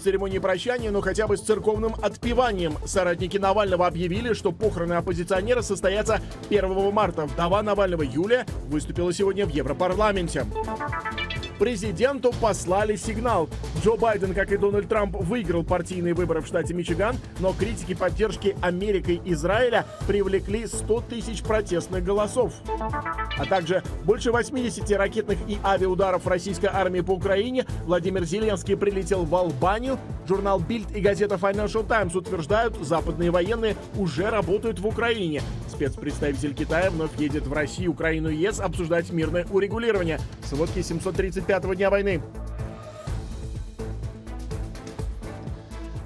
Церемонии прощания, но хотя бы с церковным отпеванием. Соратники Навального объявили, что похороны оппозиционера состоятся 1 марта. Вдова Навального Юлия выступила сегодня в Европарламенте президенту послали сигнал. Джо Байден, как и Дональд Трамп, выиграл партийные выборы в штате Мичиган, но критики поддержки Америкой Израиля привлекли 100 тысяч протестных голосов. А также больше 80 ракетных и авиаударов российской армии по Украине. Владимир Зеленский прилетел в Албанию. Журнал Bild и газета Financial Times утверждают, западные военные уже работают в Украине. Спецпредставитель Китая вновь едет в Россию, Украину и ЕС обсуждать мирное урегулирование. Сводки 735 пятого дня войны.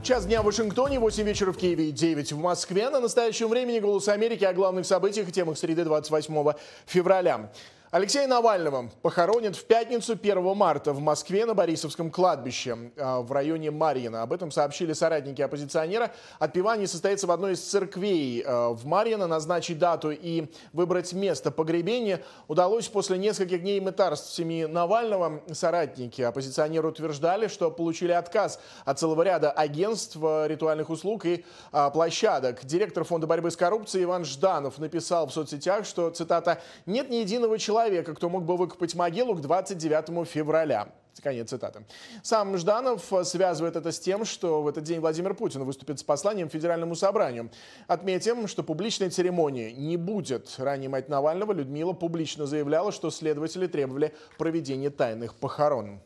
Час дня в Вашингтоне, 8 вечера в Киеве и 9 в Москве. На настоящем времени «Голос Америки» о главных событиях и темах среды 28 февраля. Алексея Навального похоронят в пятницу 1 марта в Москве на Борисовском кладбище а, в районе Марьина. Об этом сообщили соратники оппозиционера. Отпевание состоится в одной из церквей а, в Марьино. Назначить дату и выбрать место погребения удалось после нескольких дней мытарств семьи Навального. Соратники оппозиционера утверждали, что получили отказ от целого ряда агентств а, ритуальных услуг и площадок. Директор Фонда борьбы с коррупцией Иван Жданов написал в соцсетях, что, цитата, «нет ни единого человека, человека, кто мог бы выкопать могилу к 29 февраля. Конец цитаты. Сам Жданов связывает это с тем, что в этот день Владимир Путин выступит с посланием Федеральному собранию. Отметим, что публичной церемонии не будет. Ранее мать Навального Людмила публично заявляла, что следователи требовали проведения тайных похорон.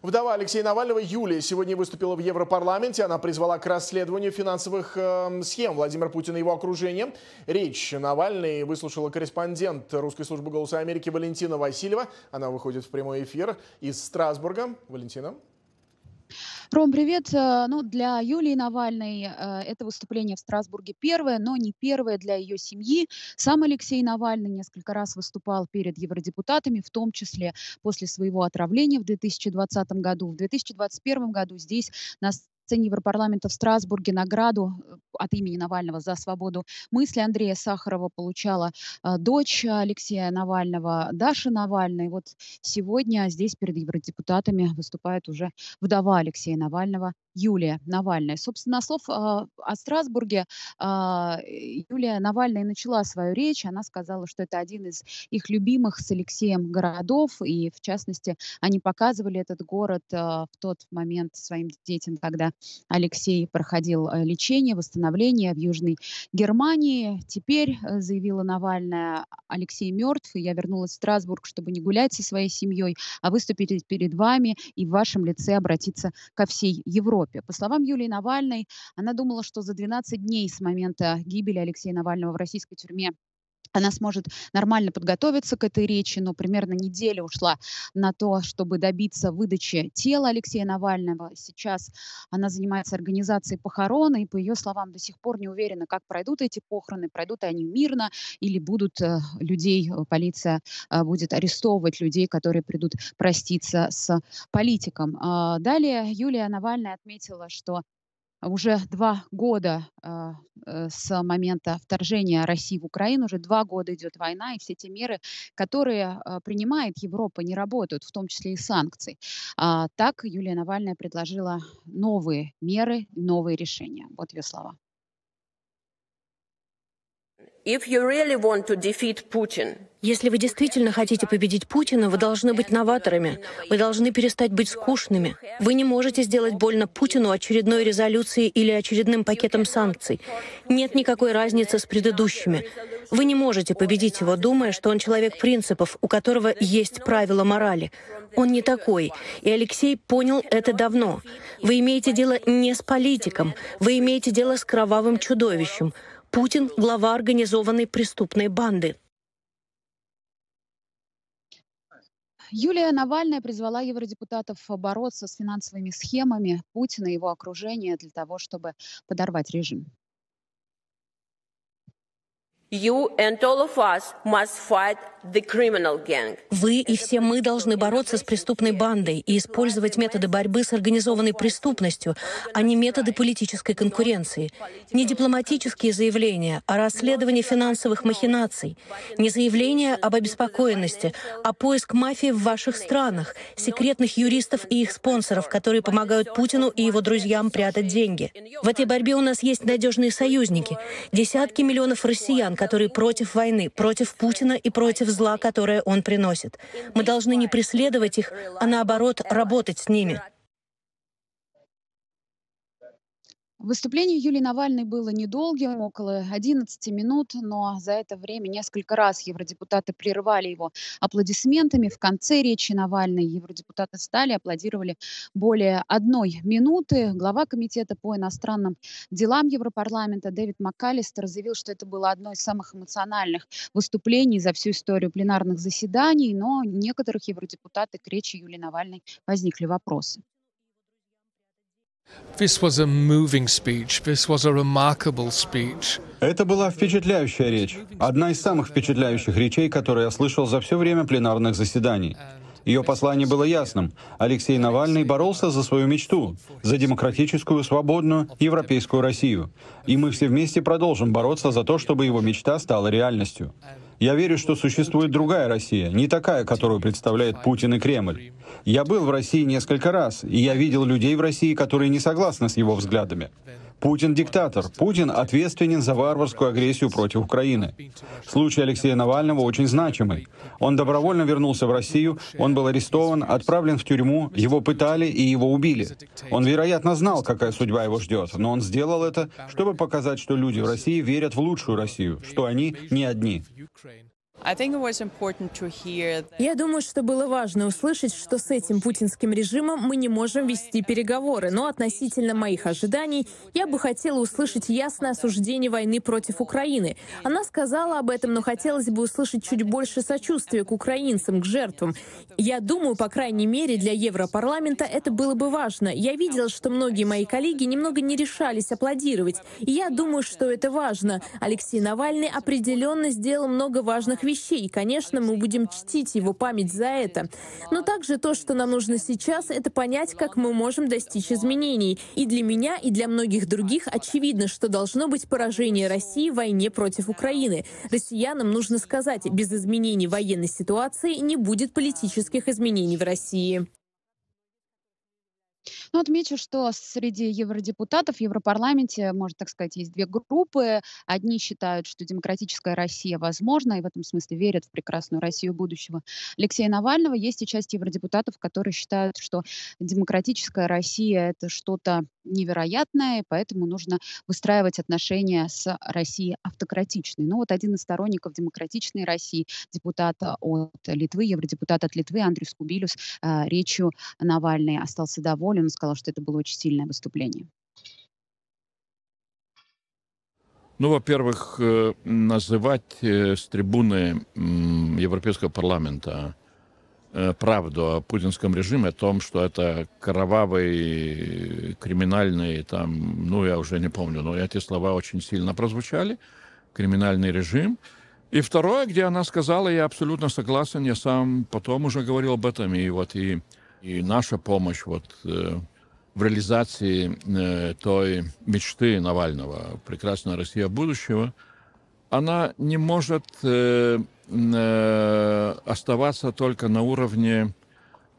Вдова Алексея Навального Юлия сегодня выступила в Европарламенте. Она призвала к расследованию финансовых э, схем Владимира Путина и его окружения. Речь Навальный выслушала корреспондент русской службы «Голоса Америки» Валентина Васильева. Она выходит в прямой эфир из Страсбурга. Валентина. Ром, привет. Э, ну, для Юлии Навальной э, это выступление в Страсбурге первое, но не первое для ее семьи. Сам Алексей Навальный несколько раз выступал перед евродепутатами, в том числе после своего отравления в 2020 году. В 2021 году здесь на сцене Европарламента в Страсбурге награду э, от имени Навального за свободу мысли Андрея Сахарова получала э, дочь Алексея Навального, Даша Навальная. Вот сегодня здесь перед евродепутатами выступает уже вдова Алексея Навального Юлия Навальная. Собственно, слов э, о Страсбурге Юлия Навальная начала свою речь. Она сказала, что это один из их любимых с Алексеем городов, и в частности они показывали этот город в тот момент своим детям, когда Алексей проходил э, лечение, восстановление в Южной Германии. Теперь, э, заявила Навальная, Алексей мертв, и я вернулась в Страсбург, чтобы не гулять со своей семьей, а выступить перед вами и в вашем лице обратиться ко всей Европе. По словам Юлии Навальной, она думала, что за 12 дней с момента гибели Алексея Навального в российской тюрьме она сможет нормально подготовиться к этой речи, но примерно неделя ушла на то, чтобы добиться выдачи тела Алексея Навального. Сейчас она занимается организацией похорон, и, по ее словам, до сих пор не уверена, как пройдут эти похороны, пройдут они мирно или будут э, людей, э, полиция э, будет арестовывать людей, которые придут проститься с политиком. А, далее Юлия Навальная отметила, что уже два года э, э, с момента вторжения России в Украину, уже два года идет война, и все те меры, которые э, принимает Европа, не работают, в том числе и санкции. А, так Юлия Навальная предложила новые меры, новые решения. Вот ее слова. If you really want to defeat Putin, если вы действительно хотите победить Путина, вы должны быть новаторами. Вы должны перестать быть скучными. Вы не можете сделать больно Путину очередной резолюцией или очередным пакетом санкций. Нет никакой разницы с предыдущими. Вы не можете победить его, думая, что он человек принципов, у которого есть правила морали. Он не такой. И Алексей понял это давно. Вы имеете дело не с политиком. Вы имеете дело с кровавым чудовищем. Путин — глава организованной преступной банды. Юлия Навальная призвала евродепутатов бороться с финансовыми схемами Путина и его окружения для того, чтобы подорвать режим. You and all of us must fight Вы и все мы должны бороться с преступной бандой и использовать методы борьбы с организованной преступностью, а не методы политической конкуренции. Не дипломатические заявления о расследовании финансовых махинаций, не заявления об обеспокоенности, а поиск мафии в ваших странах, секретных юристов и их спонсоров, которые помогают Путину и его друзьям прятать деньги. В этой борьбе у нас есть надежные союзники. Десятки миллионов россиян, которые против войны, против Путина и против зла, которое он приносит. Мы должны не преследовать их, а наоборот работать с ними. Выступление Юлии Навальной было недолгим, около 11 минут, но за это время несколько раз евродепутаты прерывали его аплодисментами. В конце речи Навальной евродепутаты стали, аплодировали более одной минуты. Глава Комитета по иностранным делам Европарламента Дэвид МакКаллистер заявил, что это было одно из самых эмоциональных выступлений за всю историю пленарных заседаний, но некоторых евродепутатов к речи Юлии Навальной возникли вопросы. Это была впечатляющая речь. Одна из самых впечатляющих речей, которые я слышал за все время пленарных заседаний. Ее послание было ясным. Алексей Навальный боролся за свою мечту, за демократическую, свободную, европейскую Россию. И мы все вместе продолжим бороться за то, чтобы его мечта стала реальностью. Я верю, что существует другая Россия, не такая, которую представляет Путин и Кремль. Я был в России несколько раз, и я видел людей в России, которые не согласны с его взглядами. Путин диктатор. Путин ответственен за варварскую агрессию против Украины. Случай Алексея Навального очень значимый. Он добровольно вернулся в Россию, он был арестован, отправлен в тюрьму, его пытали и его убили. Он, вероятно, знал, какая судьба его ждет, но он сделал это, чтобы показать, что люди в России верят в лучшую Россию, что они не одни. Я думаю, что было важно услышать, что с этим путинским режимом мы не можем вести переговоры, но относительно моих ожиданий я бы хотела услышать ясное осуждение войны против Украины. Она сказала об этом, но хотелось бы услышать чуть больше сочувствия к украинцам, к жертвам. Я думаю, по крайней мере, для Европарламента это было бы важно. Я видела, что многие мои коллеги немного не решались аплодировать. И я думаю, что это важно. Алексей Навальный определенно сделал много важных вещей, и, конечно, мы будем чтить его память за это. Но также то, что нам нужно сейчас, это понять, как мы можем достичь изменений. И для меня, и для многих других очевидно, что должно быть поражение России в войне против Украины. Россиянам нужно сказать, без изменений военной ситуации не будет политических изменений в России. Ну, отмечу, что среди евродепутатов в Европарламенте, можно так сказать, есть две группы. Одни считают, что демократическая Россия возможна, и в этом смысле верят в прекрасную Россию будущего Алексея Навального. Есть и часть евродепутатов, которые считают, что демократическая Россия — это что-то невероятное, и поэтому нужно выстраивать отношения с Россией автократичной. Ну вот один из сторонников демократичной России, депутат от Литвы, евродепутат от Литвы Андрей Скубилюс, э, речью Навальный остался доволен, он сказал, что это было очень сильное выступление. Ну, во-первых, э, называть э, с трибуны Европейского парламента Э, правду о путинском режиме, о том, что это кровавый, криминальный, там, ну, я уже не помню, но эти слова очень сильно прозвучали, криминальный режим. И второе, где она сказала, я абсолютно согласен, я сам потом уже говорил об этом, и вот и, и наша помощь вот в реализации э, той мечты Навального «Прекрасная Россия будущего», она не может э, Э, оставаться только на уровне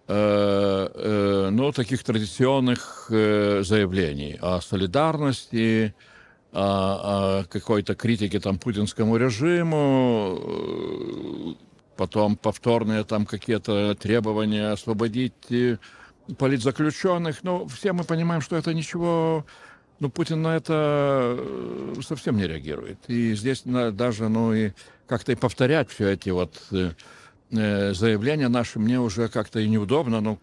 ну, таких традиционных заявлений о солидарности, о какой-то критике там путинскому режиму, потом повторные там какие-то требования освободить политзаключенных. Ну, все мы понимаем, что это ничего ну, Путин на это совсем не реагирует. И здесь даже, ну, и как-то и повторять все эти вот э, э, заявления наши мне уже как-то и неудобно. Но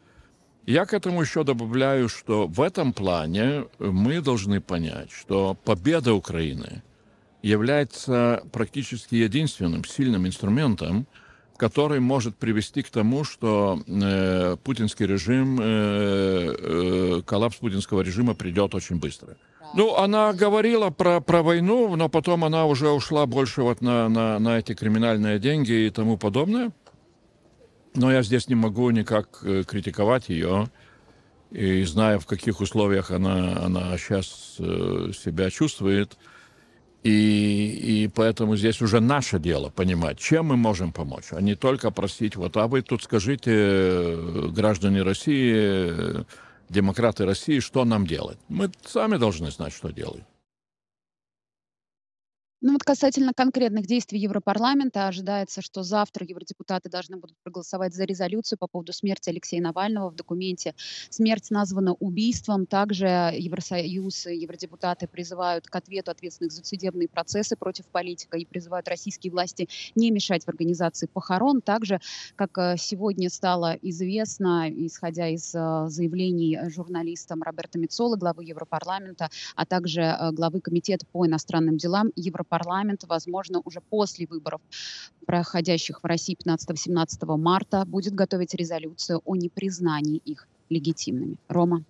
я к этому еще добавляю, что в этом плане мы должны понять, что победа Украины является практически единственным сильным инструментом, который может привести к тому, что э, путинский режим, э, э, коллапс путинского режима придет очень быстро. Ну, она говорила про, про войну, но потом она уже ушла больше вот на, на, на эти криминальные деньги и тому подобное. Но я здесь не могу никак э, критиковать ее. И зная, в каких условиях она, она сейчас э, себя чувствует, и, и поэтому здесь уже наше дело понимать, чем мы можем помочь, а не только просить, вот, а вы тут скажите, э, граждане России, демократы России, что нам делать. Мы сами должны знать, что делать. Ну вот касательно конкретных действий Европарламента, ожидается, что завтра евродепутаты должны будут проголосовать за резолюцию по поводу смерти Алексея Навального. В документе смерть названа убийством. Также Евросоюз и евродепутаты призывают к ответу ответственных за судебные процессы против политика и призывают российские власти не мешать в организации похорон. Также, как э, сегодня стало известно, исходя из э, заявлений журналистам Роберта Мицола, главы Европарламента, а также э, главы Комитета по иностранным делам Европарламента, парламент, возможно, уже после выборов, проходящих в России 15-17 марта, будет готовить резолюцию о непризнании их легитимными. Рома.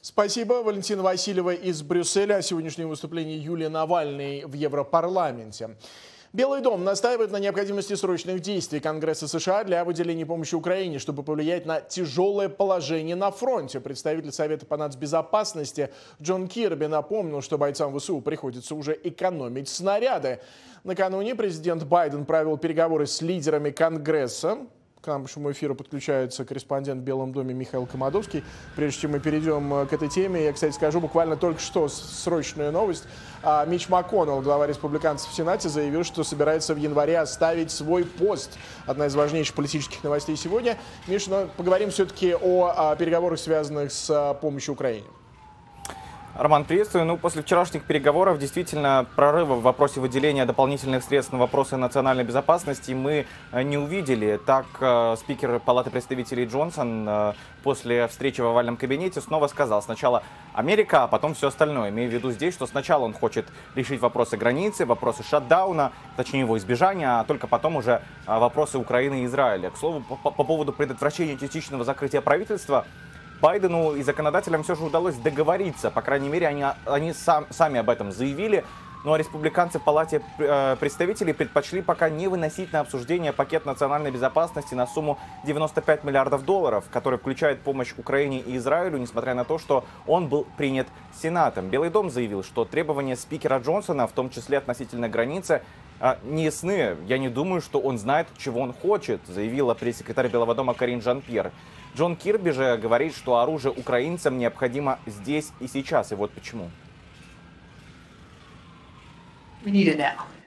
Спасибо. Валентина Васильева из Брюсселя о сегодняшнем выступлении Юлии Навальной в Европарламенте. Белый дом настаивает на необходимости срочных действий Конгресса США для выделения помощи Украине, чтобы повлиять на тяжелое положение на фронте. Представитель Совета по нацбезопасности Джон Кирби напомнил, что бойцам ВСУ приходится уже экономить снаряды. Накануне президент Байден провел переговоры с лидерами Конгресса. К нашему эфиру подключается корреспондент в Белом доме Михаил Комадовский. Прежде чем мы перейдем э, к этой теме, я, кстати, скажу буквально только что срочная новость. А, Мич МакКоннелл, глава республиканцев в Сенате, заявил, что собирается в январе оставить свой пост. Одна из важнейших политических новостей сегодня. Миш, но поговорим все-таки о, о переговорах, связанных с а, помощью Украине. Роман, приветствую. Ну, после вчерашних переговоров действительно прорыва в вопросе выделения дополнительных средств на вопросы национальной безопасности мы э, не увидели. Так, э, спикер Палаты представителей Джонсон э, после встречи в овальном кабинете снова сказал сначала Америка, а потом все остальное. Имея в виду здесь, что сначала он хочет решить вопросы границы, вопросы шатдауна, точнее его избежания, а только потом уже вопросы Украины и Израиля. К слову, по, по поводу предотвращения частичного закрытия правительства, Байдену и законодателям все же удалось договориться. По крайней мере, они, они сам, сами об этом заявили. Ну а республиканцы в Палате э, представителей предпочли пока не выносить на обсуждение пакет национальной безопасности на сумму 95 миллиардов долларов, который включает помощь Украине и Израилю, несмотря на то, что он был принят Сенатом. Белый дом заявил, что требования спикера Джонсона, в том числе относительно границы, э, не ясны. Я не думаю, что он знает, чего он хочет, заявила пресс-секретарь Белого дома Карин Жан-Пьер. Джон Кирби же говорит, что оружие украинцам необходимо здесь и сейчас. И вот почему.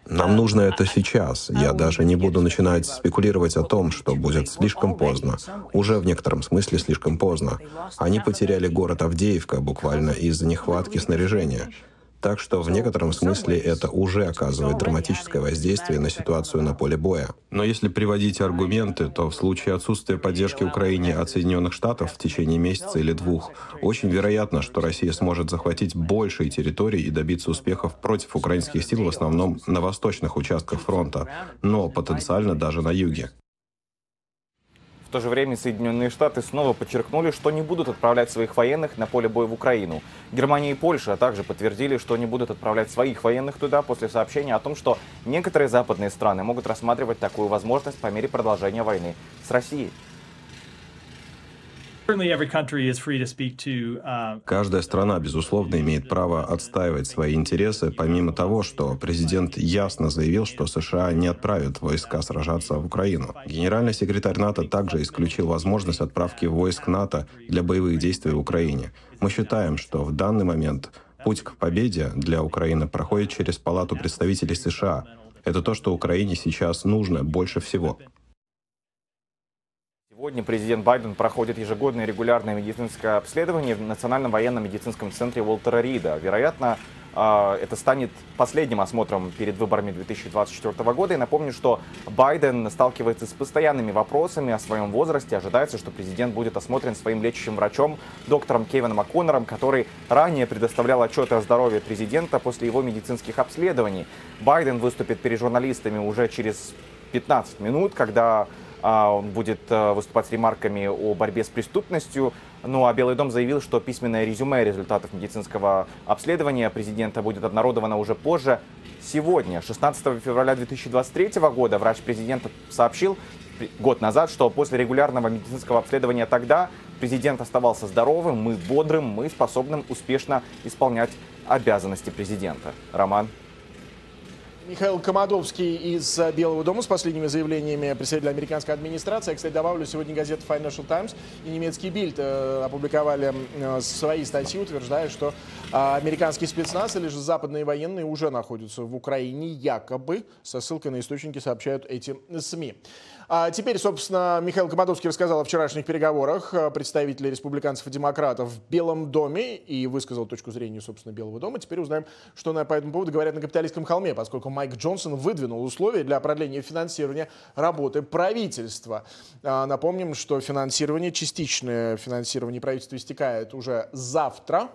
Нам нужно это сейчас. Я даже не буду начинать спекулировать о том, что будет слишком поздно. Уже в некотором смысле слишком поздно. Они потеряли город Авдеевка буквально из-за нехватки снаряжения. Так что в некотором смысле это уже оказывает драматическое воздействие на ситуацию на поле боя. Но если приводить аргументы, то в случае отсутствия поддержки Украине от Соединенных Штатов в течение месяца или двух, очень вероятно, что Россия сможет захватить большие территории и добиться успехов против украинских сил в основном на восточных участках фронта, но потенциально даже на юге. В то же время Соединенные Штаты снова подчеркнули, что не будут отправлять своих военных на поле боя в Украину. Германия и Польша также подтвердили, что не будут отправлять своих военных туда после сообщения о том, что некоторые западные страны могут рассматривать такую возможность по мере продолжения войны с Россией. Uh, Каждая страна, безусловно, имеет право отстаивать свои интересы, помимо того, что президент ясно заявил, что США не отправят войска сражаться в Украину. Генеральный секретарь НАТО также исключил возможность отправки войск НАТО для боевых действий в Украине. Мы считаем, что в данный момент путь к победе для Украины проходит через Палату представителей США. Это то, что Украине сейчас нужно больше всего. Сегодня президент Байден проходит ежегодное регулярное медицинское обследование в Национальном военном медицинском центре Уолтера Рида. Вероятно, а, это станет последним осмотром перед выборами 2024 года. И напомню, что Байден сталкивается с постоянными вопросами о своем возрасте. Ожидается, что президент будет осмотрен своим лечащим врачом, доктором Кевином Макконнором, который ранее предоставлял отчеты о здоровье президента после его медицинских обследований. Байден выступит перед журналистами уже через 15 минут, когда он будет э, выступать с ремарками о борьбе с преступностью. Ну а Белый дом заявил, что письменное резюме результатов медицинского обследования президента будет обнародовано уже позже. Сегодня, 16 февраля 2023 года, врач президента сообщил год назад, что после регулярного медицинского обследования тогда президент оставался здоровым, мы бодрым, мы способным успешно исполнять обязанности президента. Роман. Михаил Комадовский из Белого дома с последними заявлениями представителя американской администрации. Я, кстати, добавлю, сегодня газета Financial Times и немецкий Бильд э, опубликовали э, свои статьи, утверждая, что э, американские спецназ или же западные военные уже находятся в Украине, якобы, со ссылкой на источники сообщают эти СМИ. А теперь, собственно, Михаил Комадовский рассказал о вчерашних переговорах э, представителей республиканцев и демократов в Белом доме и высказал точку зрения, собственно, Белого дома. Теперь узнаем, что на, по этому поводу говорят на капиталистском холме, поскольку Майк Джонсон выдвинул условия для продления финансирования работы правительства. А, напомним, что финансирование, частичное финансирование правительства истекает уже завтра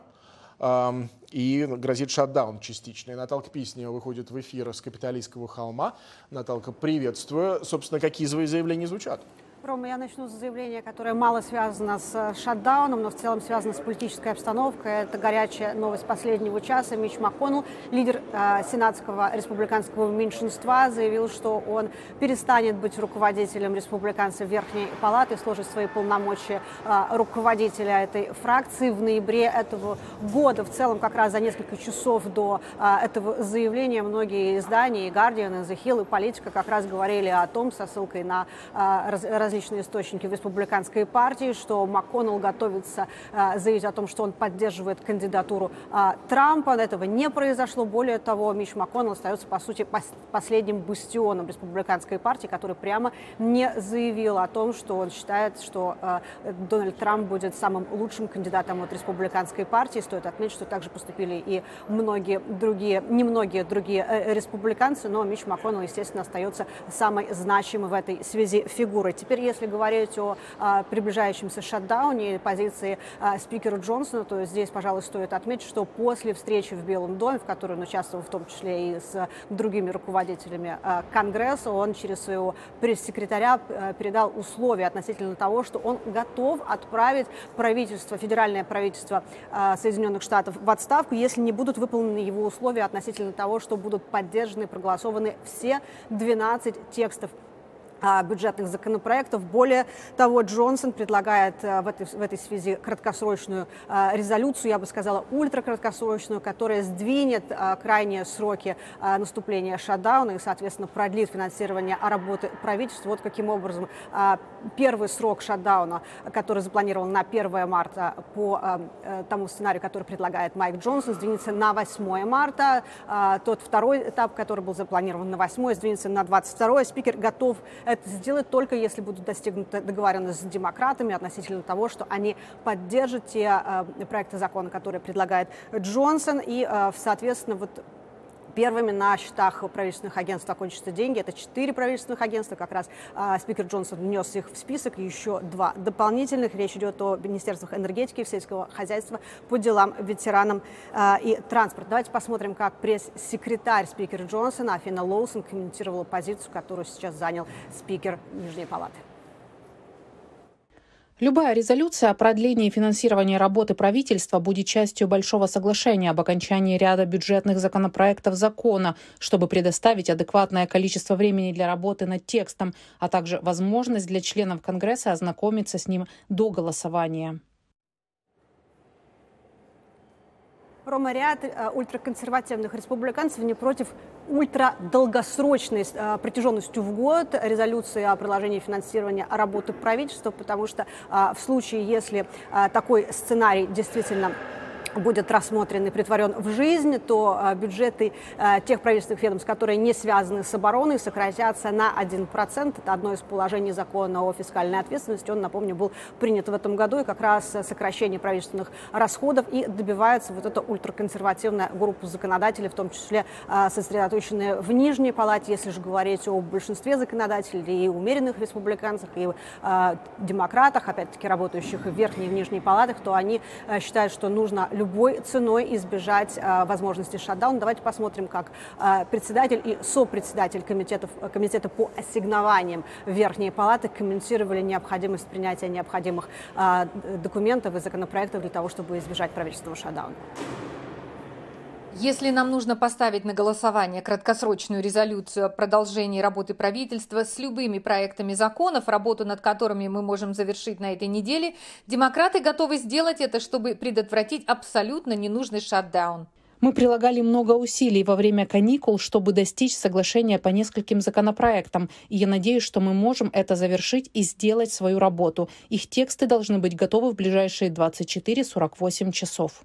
и грозит шатдаун частичный. Наталка Писнева выходит в эфир с капиталистского холма. Наталка, приветствую. Собственно, какие заявления звучат? Рома, я начну с заявления, которое мало связано с э, шатдауном, но в целом связано с политической обстановкой. Это горячая новость последнего часа. Мич МакКоннелл, лидер э, сенатского республиканского меньшинства, заявил, что он перестанет быть руководителем республиканцев Верхней Палаты, сложит свои полномочия э, руководителя этой фракции в ноябре этого года. В целом, как раз за несколько часов до э, этого заявления многие издания, и Guardian, и The Hill, и Политика как раз говорили о том, со ссылкой на э, различные источники в республиканской партии, что МакКоннелл готовится э, заявить о том, что он поддерживает кандидатуру э, Трампа. Этого не произошло. Более того, Миш МакКоннелл остается, по сути, пос последним бастионом республиканской партии, который прямо не заявил о том, что он считает, что э, Дональд Трамп будет самым лучшим кандидатом от республиканской партии. Стоит отметить, что также поступили и многие другие, немногие другие республиканцы, но Миш МакКоннелл, естественно, остается самой значимой в этой связи фигурой. Теперь если говорить о а, приближающемся шатдауне позиции а, спикера Джонсона, то здесь, пожалуй, стоит отметить, что после встречи в Белом доме, в которой он участвовал в том числе и с другими руководителями а, Конгресса, он через своего пресс-секретаря передал условия относительно того, что он готов отправить правительство, федеральное правительство Соединенных Штатов в отставку, если не будут выполнены его условия относительно того, что будут поддержаны проголосованы все 12 текстов бюджетных законопроектов. Более того, Джонсон предлагает а, в этой, в этой связи краткосрочную а, резолюцию, я бы сказала, ультракраткосрочную, которая сдвинет крайние сроки наступления шатдауна и, соответственно, продлит финансирование работы правительства. Вот каким образом первый срок шатдауна, который запланирован на 1 марта по э, тому сценарию, который предлагает Майк Джонсон, сдвинется на 8 марта. Тот второй этап, который был запланирован на 8, сдвинется на 22. Спикер готов это сделать только если будут достигнуты договоренности с демократами относительно того, что они поддержат те э, проекты закона, которые предлагает Джонсон, и, э, соответственно, вот Первыми на счетах правительственных агентств окончатся деньги. Это четыре правительственных агентства. Как раз э, спикер Джонсон внес их в список. Еще два дополнительных. Речь идет о Министерствах энергетики и сельского хозяйства по делам ветеранам э, и транспорта. Давайте посмотрим, как пресс-секретарь спикера Джонсона Афина Лоусон комментировала позицию, которую сейчас занял спикер Нижней палаты. Любая резолюция о продлении финансирования работы правительства будет частью большого соглашения об окончании ряда бюджетных законопроектов закона, чтобы предоставить адекватное количество времени для работы над текстом, а также возможность для членов Конгресса ознакомиться с ним до голосования. Рома, ряд э, ультраконсервативных республиканцев не против ультрадолгосрочной э, протяженностью в год резолюции о продолжении финансирования работы правительства, потому что э, в случае, если такой сценарий действительно будет рассмотрен и притворен в жизнь, то э, бюджеты э, тех правительственных ведомств, которые не связаны с обороной, сократятся на 1%. Это одно из положений закона о фискальной ответственности. Он, напомню, был принят в этом году, и как раз сокращение правительственных расходов и добивается вот эта ультраконсервативная группа законодателей, в том числе э, сосредоточенные в Нижней Палате, если же говорить о большинстве законодателей и умеренных республиканцах, и демократах, опять-таки работающих в Верхней и в Нижней Палатах, то они считают, что нужно любой ценой избежать возможности шатдауна. Давайте посмотрим, как председатель и сопредседатель комитетов, комитета по ассигнованиям Верхней Палаты комментировали необходимость принятия необходимых документов и законопроектов для того, чтобы избежать правительственного шатдауна. Если нам нужно поставить на голосование краткосрочную резолюцию о продолжении работы правительства с любыми проектами законов, работу над которыми мы можем завершить на этой неделе, демократы готовы сделать это, чтобы предотвратить абсолютно ненужный шатдаун. Мы прилагали много усилий во время каникул, чтобы достичь соглашения по нескольким законопроектам, и я надеюсь, что мы можем это завершить и сделать свою работу. Их тексты должны быть готовы в ближайшие 24-48 часов.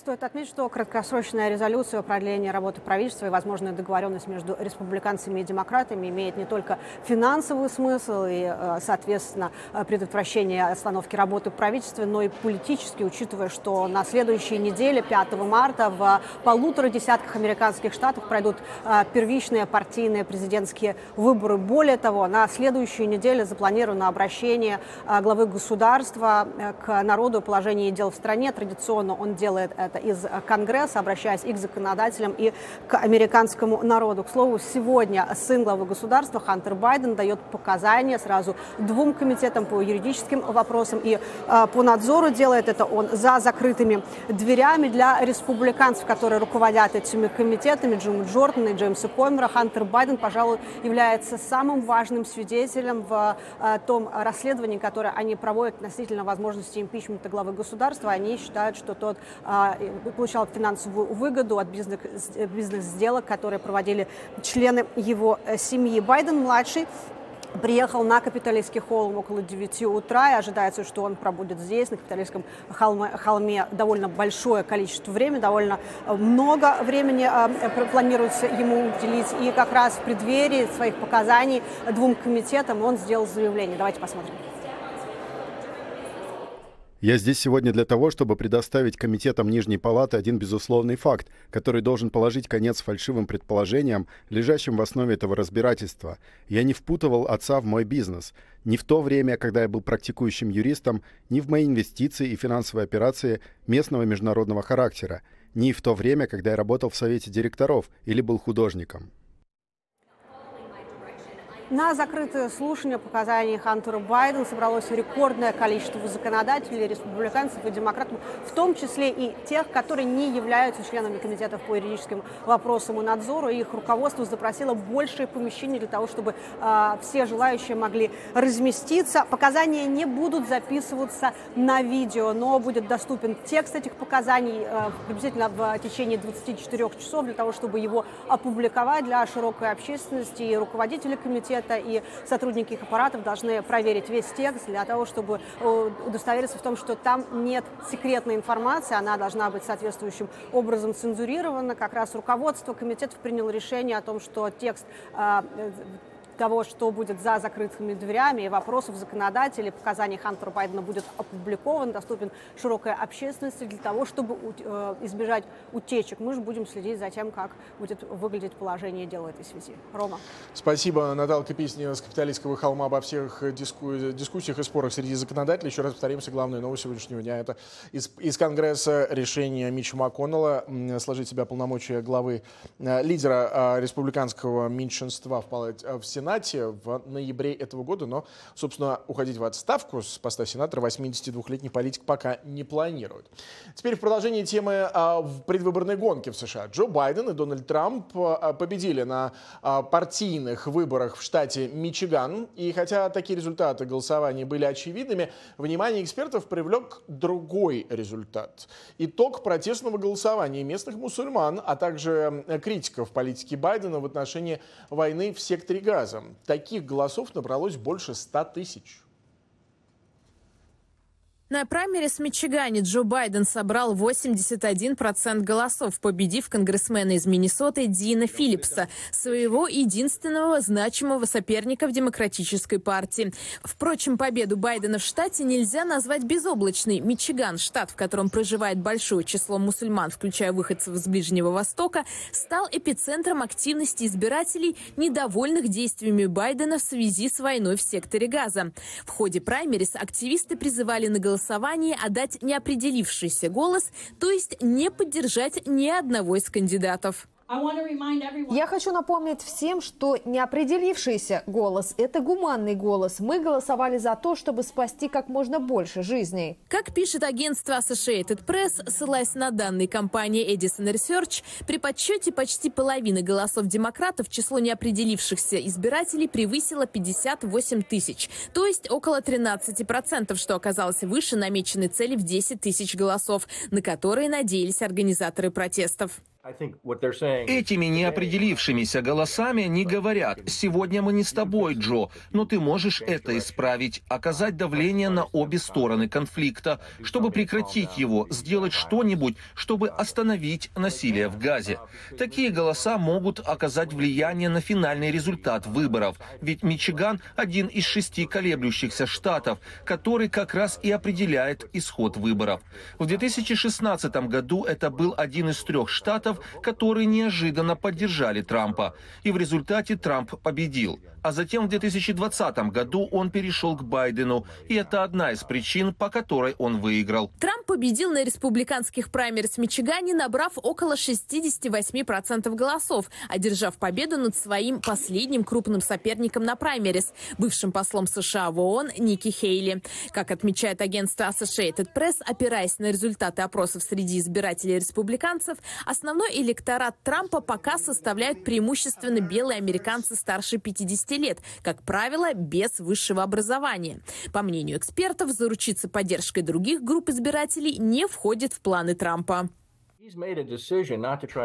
Стоит отметить, что краткосрочная резолюция о продлении работы правительства и возможная договоренность между республиканцами и демократами имеет не только финансовый смысл и, э, соответственно, э, предотвращение остановки работы правительства, но и политический, учитывая, что на следующей неделе, 5 марта, в полутора десятках американских штатах пройдут э, первичные партийные президентские выборы. Более того, на следующей неделе запланировано обращение главы государства к народу о положении дел в стране. Традиционно он делает это из Конгресса, обращаясь и к законодателям, и к американскому народу. К слову, сегодня сын главы государства Хантер Байден дает показания сразу двум комитетам по юридическим вопросам и э, по надзору. Делает это он за закрытыми дверями для республиканцев, которые руководят этими комитетами, Джима Джордана и Джеймса Комера. Хантер Байден, пожалуй, является самым важным свидетелем в э, том расследовании, которое они проводят относительно возможности импичмента главы государства. Они считают, что тот э, получал финансовую выгоду от бизнес-сделок, которые проводили члены его э, семьи. Байден-младший приехал на Капитолийский холм около 9 утра, и ожидается, что он пробудет здесь, на Капитолийском холме, холме, довольно большое количество времени, довольно э, много времени э, планируется ему уделить. И как раз в преддверии своих показаний двум комитетам он сделал заявление. Давайте посмотрим. Я здесь сегодня для того, чтобы предоставить комитетам Нижней Палаты один безусловный факт, который должен положить конец фальшивым предположениям, лежащим в основе этого разбирательства. Я не впутывал отца в мой бизнес. Ни в то время, когда я был практикующим юристом, ни в мои инвестиции и финансовые операции местного международного характера, ни в то время, когда я работал в совете директоров или был художником. На закрытое слушание показаний Хантера Байдена собралось рекордное количество законодателей, республиканцев и демократов, в том числе и тех, которые не являются членами комитетов по юридическим вопросам и надзору. Их руководство запросило большее помещение для того, чтобы э, все желающие могли разместиться. Показания не будут записываться на видео, но будет доступен текст этих показаний э, приблизительно в течение 24 часов для того, чтобы его опубликовать для широкой общественности и руководители комитета это и сотрудники их аппаратов должны проверить весь текст для того, чтобы э, удостовериться в том, что там нет секретной информации, она должна быть соответствующим образом цензурирована. Как раз руководство комитетов приняло решение о том, что текст э, того, что будет за закрытыми дверями, и вопросов законодателей, показаний Хантера Байдена будет опубликован, доступен широкой общественности для того, чтобы э, избежать утечек. Мы же будем следить за тем, как будет выглядеть положение дела в этой связи. Рома. Спасибо, Наталья Песня с Капиталистского холма обо всех диску... дискуссиях и спорах среди законодателей. Еще раз повторимся, главная новость сегодняшнего дня – это из, из Конгресса решение Митча МакКоннелла сложить себя полномочия главы э, лидера э, республиканского меньшинства в, палате, в Сенате Сенате в ноябре этого года, но, собственно, уходить в отставку с поста сенатора 82-летний политик пока не планирует. Теперь в продолжении темы а, в предвыборной гонке в США. Джо Байден и Дональд Трамп а, победили на а, партийных выборах в штате Мичиган. И хотя такие результаты голосования были очевидными, внимание экспертов привлек другой результат. Итог протестного голосования местных мусульман, а также критиков политики Байдена в отношении войны в секторе Газа таких голосов набралось больше 100 тысяч. На праймерис в Мичигане Джо Байден собрал 81% голосов, победив конгрессмена из Миннесоты Дина Филлипса, своего единственного значимого соперника в Демократической партии. Впрочем, победу Байдена в штате нельзя назвать безоблачной. Мичиган, штат, в котором проживает большое число мусульман, включая выходцев из Ближнего Востока, стал эпицентром активности избирателей, недовольных действиями Байдена в связи с войной в секторе Газа. В ходе праймерис активисты призывали на голосование голосовании отдать неопределившийся голос, то есть не поддержать ни одного из кандидатов. Я хочу напомнить всем, что неопределившийся голос – это гуманный голос. Мы голосовали за то, чтобы спасти как можно больше жизней. Как пишет агентство Associated Press, ссылаясь на данные компании Edison Research, при подсчете почти половины голосов демократов число неопределившихся избирателей превысило 58 тысяч, то есть около 13%, что оказалось выше намеченной цели в 10 тысяч голосов, на которые надеялись организаторы протестов. Этими неопределившимися голосами не говорят «сегодня мы не с тобой, Джо, но ты можешь это исправить, оказать давление на обе стороны конфликта, чтобы прекратить его, сделать что-нибудь, чтобы остановить насилие в Газе». Такие голоса могут оказать влияние на финальный результат выборов, ведь Мичиган – один из шести колеблющихся штатов, который как раз и определяет исход выборов. В 2016 году это был один из трех штатов, штатов, которые неожиданно поддержали Трампа. И в результате Трамп победил. А затем в 2020 году он перешел к Байдену. И это одна из причин, по которой он выиграл. Трамп победил на республиканских праймерис в Мичигане, набрав около 68% голосов, одержав победу над своим последним крупным соперником на праймерис, бывшим послом США в ООН Ники Хейли. Как отмечает агентство Associated Press, опираясь на результаты опросов среди избирателей республиканцев, основной электорат Трампа пока составляют преимущественно белые американцы старше 50 лет, как правило, без высшего образования. По мнению экспертов, заручиться поддержкой других групп избирателей не входит в планы Трампа.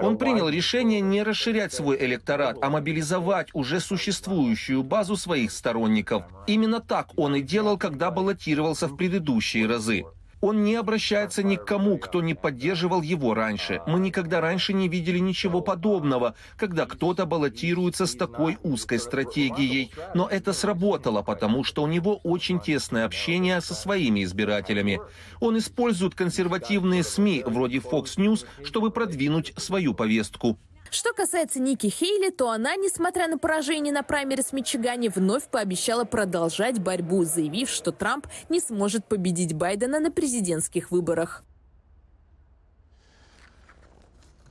Он принял решение не расширять свой электорат, а мобилизовать уже существующую базу своих сторонников. Именно так он и делал, когда баллотировался в предыдущие разы. Он не обращается ни к кому, кто не поддерживал его раньше. Мы никогда раньше не видели ничего подобного, когда кто-то баллотируется с такой узкой стратегией. Но это сработало, потому что у него очень тесное общение со своими избирателями. Он использует консервативные СМИ вроде Fox News, чтобы продвинуть свою повестку. Что касается Ники Хейли, то она, несмотря на поражение на праймерис в Мичигане, вновь пообещала продолжать борьбу, заявив, что Трамп не сможет победить Байдена на президентских выборах.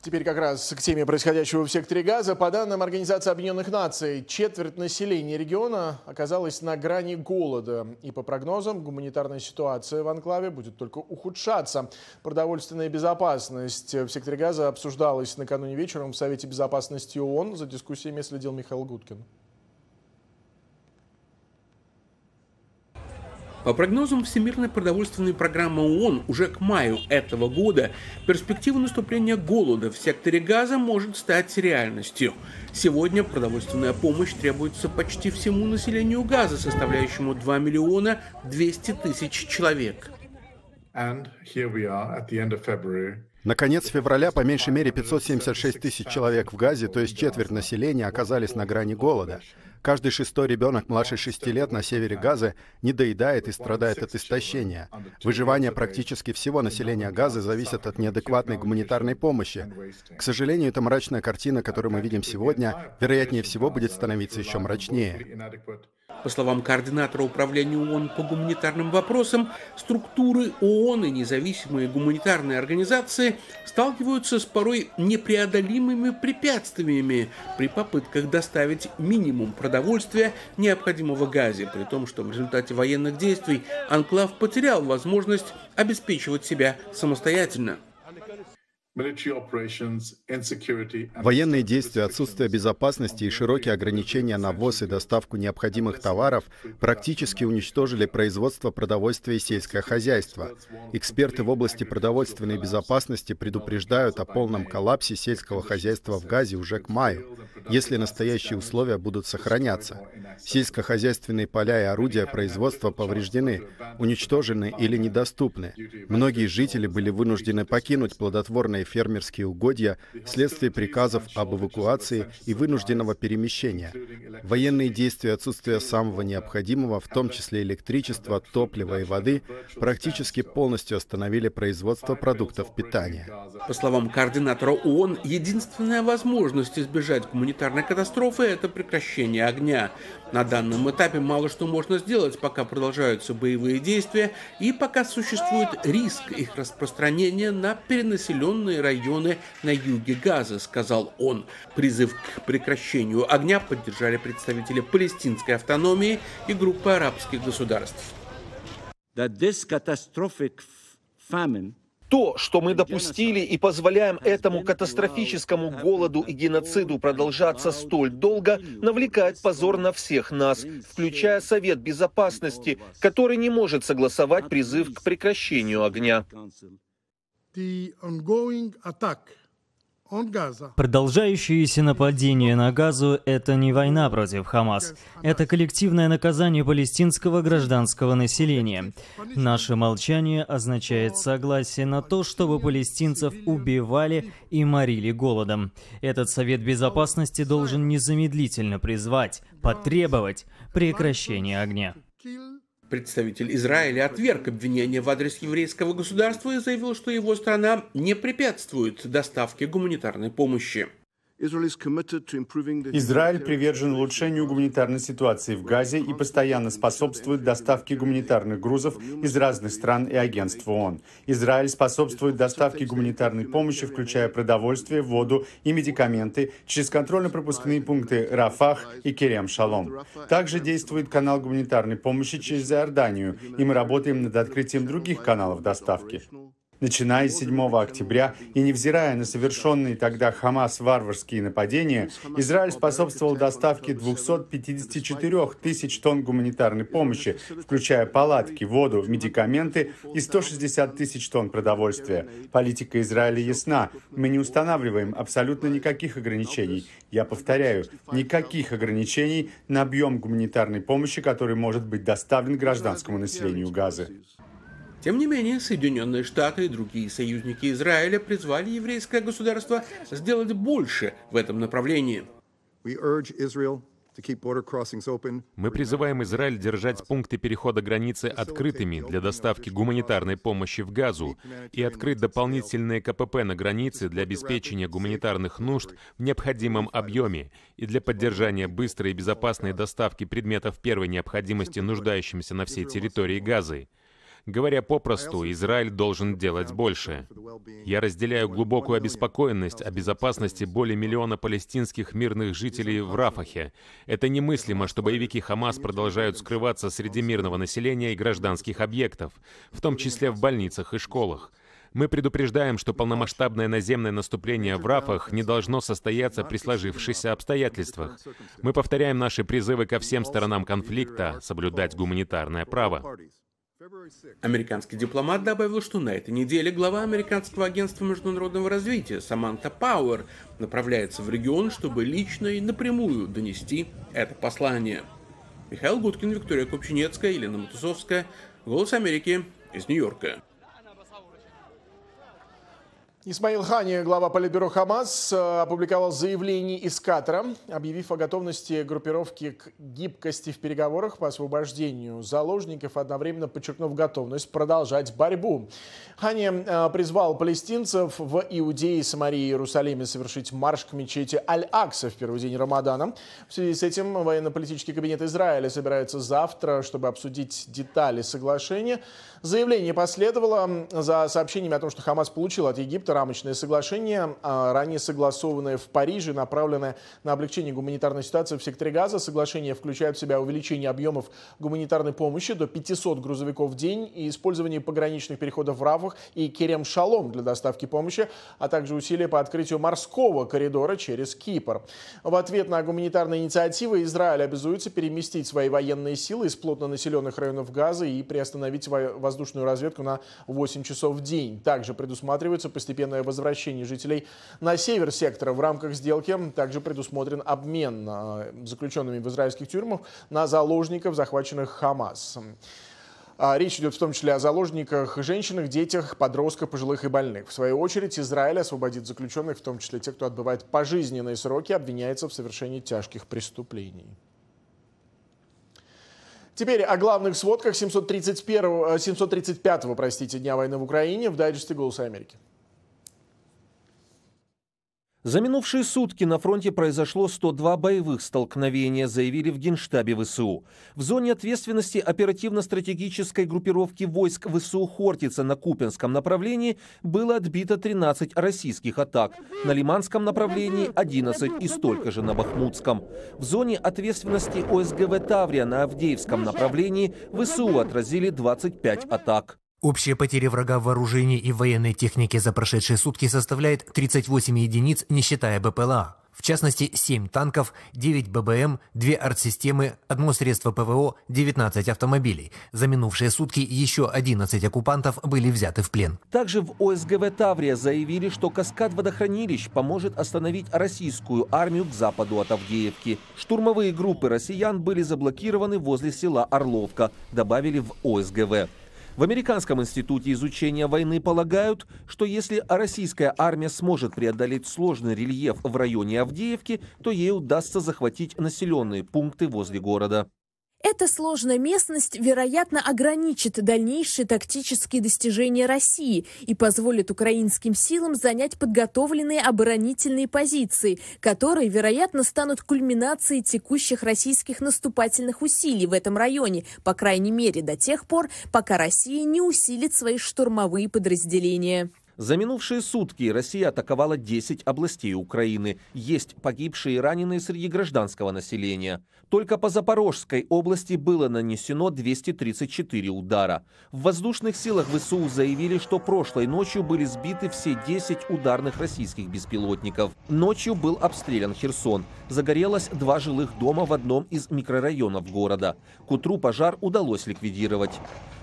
Теперь как раз к теме происходящего в секторе газа. По данным Организации Объединенных Наций, четверть населения региона оказалась на грани голода. И по прогнозам, гуманитарная ситуация в анклаве будет только ухудшаться. Продовольственная безопасность в секторе газа обсуждалась накануне вечером в Совете Безопасности ООН. За дискуссиями следил Михаил Гудкин. По прогнозам Всемирной продовольственной программы ООН, уже к маю этого года перспектива наступления голода в секторе газа может стать реальностью. Сегодня продовольственная помощь требуется почти всему населению газа, составляющему 2 миллиона 200 тысяч человек. Наконец февраля по меньшей мере 576 тысяч человек в Газе, то есть четверть населения, оказались на грани голода. Каждый шестой ребенок младше шести лет на севере Газы недоедает и страдает от истощения. Выживание практически всего населения Газы зависит от неадекватной гуманитарной помощи. К сожалению, эта мрачная картина, которую мы видим сегодня, вероятнее всего будет становиться еще мрачнее. По словам координатора управления ООН по гуманитарным вопросам, структуры ООН и независимые гуманитарные организации сталкиваются с порой непреодолимыми препятствиями при попытках доставить минимум продовольствия, необходимого газе, при том, что в результате военных действий Анклав потерял возможность обеспечивать себя самостоятельно. Военные действия, отсутствие безопасности и широкие ограничения на ввоз и доставку необходимых товаров практически уничтожили производство продовольствия и сельское хозяйство. Эксперты в области продовольственной безопасности предупреждают о полном коллапсе сельского хозяйства в Газе уже к маю, если настоящие условия будут сохраняться. Сельскохозяйственные поля и орудия производства повреждены, уничтожены или недоступны. Многие жители были вынуждены покинуть плодотворные и фермерские угодья вследствие приказов об эвакуации и вынужденного перемещения. Военные действия и отсутствие самого необходимого, в том числе электричества, топлива и воды, практически полностью остановили производство продуктов питания. По словам координатора ООН, единственная возможность избежать гуманитарной катастрофы – это прекращение огня. На данном этапе мало что можно сделать, пока продолжаются боевые действия и пока существует риск их распространения на перенаселенные районы на юге Газа, сказал он. Призыв к прекращению огня поддержали представители палестинской автономии и группы арабских государств. That this catastrophic famine то, что мы допустили и позволяем этому катастрофическому голоду и геноциду продолжаться столь долго, навлекает позор на всех нас, включая Совет Безопасности, который не может согласовать призыв к прекращению огня. Продолжающиеся нападения на Газу – это не война против Хамас. Это коллективное наказание палестинского гражданского населения. Наше молчание означает согласие на то, чтобы палестинцев убивали и морили голодом. Этот Совет Безопасности должен незамедлительно призвать, потребовать прекращения огня. Представитель Израиля отверг обвинения в адрес еврейского государства и заявил, что его страна не препятствует доставке гуманитарной помощи. Израиль привержен улучшению гуманитарной ситуации в Газе и постоянно способствует доставке гуманитарных грузов из разных стран и агентств ООН. Израиль способствует доставке гуманитарной помощи, включая продовольствие, воду и медикаменты, через контрольно-пропускные пункты Рафах и Керем Шалом. Также действует канал гуманитарной помощи через Иорданию, и мы работаем над открытием других каналов доставки. Начиная с 7 октября и невзирая на совершенные тогда Хамас варварские нападения, Израиль способствовал доставке 254 тысяч тонн гуманитарной помощи, включая палатки, воду, медикаменты и 160 тысяч тонн продовольствия. Политика Израиля ясна. Мы не устанавливаем абсолютно никаких ограничений. Я повторяю, никаких ограничений на объем гуманитарной помощи, который может быть доставлен гражданскому населению Газы. Тем не менее, Соединенные Штаты и другие союзники Израиля призвали еврейское государство сделать больше в этом направлении. Мы призываем Израиль держать пункты перехода границы открытыми для доставки гуманитарной помощи в Газу и открыть дополнительные КПП на границе для обеспечения гуманитарных нужд в необходимом объеме и для поддержания быстрой и безопасной доставки предметов первой необходимости нуждающимся на всей территории Газы. Говоря попросту, Израиль должен делать больше. Я разделяю глубокую обеспокоенность о безопасности более миллиона палестинских мирных жителей в Рафахе. Это немыслимо, что боевики Хамас продолжают скрываться среди мирного населения и гражданских объектов, в том числе в больницах и школах. Мы предупреждаем, что полномасштабное наземное наступление в Рафах не должно состояться при сложившихся обстоятельствах. Мы повторяем наши призывы ко всем сторонам конфликта соблюдать гуманитарное право. Американский дипломат добавил, что на этой неделе глава Американского агентства международного развития Саманта Пауэр направляется в регион, чтобы лично и напрямую донести это послание. Михаил Гудкин, Виктория Купчинецкая, Елена Матусовская. Голос Америки из Нью-Йорка. Исмаил Хани, глава Политбюро Хамас, э, опубликовал заявление из Катара, объявив о готовности группировки к гибкости в переговорах по освобождению заложников, одновременно подчеркнув готовность продолжать борьбу. Хани э, призвал палестинцев в Иудее, Самарии и Иерусалиме совершить марш к мечети Аль-Акса в первый день Рамадана. В связи с этим военно-политический кабинет Израиля собирается завтра, чтобы обсудить детали соглашения. Заявление последовало за сообщениями о том, что Хамас получил от Египта рамочное соглашение, а, ранее согласованное в Париже, направленное на облегчение гуманитарной ситуации в секторе Газа. Соглашение включает в себя увеличение объемов гуманитарной помощи до 500 грузовиков в день и использование пограничных переходов в Рафах и Керем-Шалом для доставки помощи, а также усилия по открытию морского коридора через Кипр. В ответ на гуманитарные инициативы Израиль обязуется переместить свои военные силы из плотно населенных районов Газа и приостановить возможность воздушную разведку на 8 часов в день. Также предусматривается постепенное возвращение жителей на север сектора. В рамках сделки также предусмотрен обмен заключенными в израильских тюрьмах на заложников, захваченных Хамас. А речь идет в том числе о заложниках, женщинах, детях, подростках, пожилых и больных. В свою очередь, Израиль освободит заключенных, в том числе тех, кто отбывает пожизненные сроки, обвиняется в совершении тяжких преступлений. Теперь о главных сводках 731, 735 э, простите, Дня войны в Украине в дайджесте «Голоса Америки». За минувшие сутки на фронте произошло 102 боевых столкновения, заявили в Генштабе ВСУ. В зоне ответственности оперативно-стратегической группировки войск ВСУ «Хортица» на Купенском направлении было отбито 13 российских атак, на Лиманском направлении 11 и столько же на Бахмутском. В зоне ответственности ОСГВ «Таврия» на Авдеевском направлении ВСУ отразили 25 атак. Общие потери врага в вооружении и военной технике за прошедшие сутки составляет 38 единиц, не считая БПЛА. В частности, 7 танков, 9 ББМ, 2 артсистемы, одно средство ПВО, 19 автомобилей. За минувшие сутки еще 11 оккупантов были взяты в плен. Также в ОСГВ «Таврия» заявили, что каскад водохранилищ поможет остановить российскую армию к западу от Авдеевки. Штурмовые группы россиян были заблокированы возле села Орловка, добавили в ОСГВ. В Американском институте изучения войны полагают, что если российская армия сможет преодолеть сложный рельеф в районе Авдеевки, то ей удастся захватить населенные пункты возле города. Эта сложная местность, вероятно, ограничит дальнейшие тактические достижения России и позволит украинским силам занять подготовленные оборонительные позиции, которые, вероятно, станут кульминацией текущих российских наступательных усилий в этом районе, по крайней мере до тех пор, пока Россия не усилит свои штурмовые подразделения. За минувшие сутки Россия атаковала 10 областей Украины. Есть погибшие и раненые среди гражданского населения. Только по Запорожской области было нанесено 234 удара. В воздушных силах ВСУ заявили, что прошлой ночью были сбиты все 10 ударных российских беспилотников. Ночью был обстрелян Херсон. Загорелось два жилых дома в одном из микрорайонов города. К утру пожар удалось ликвидировать.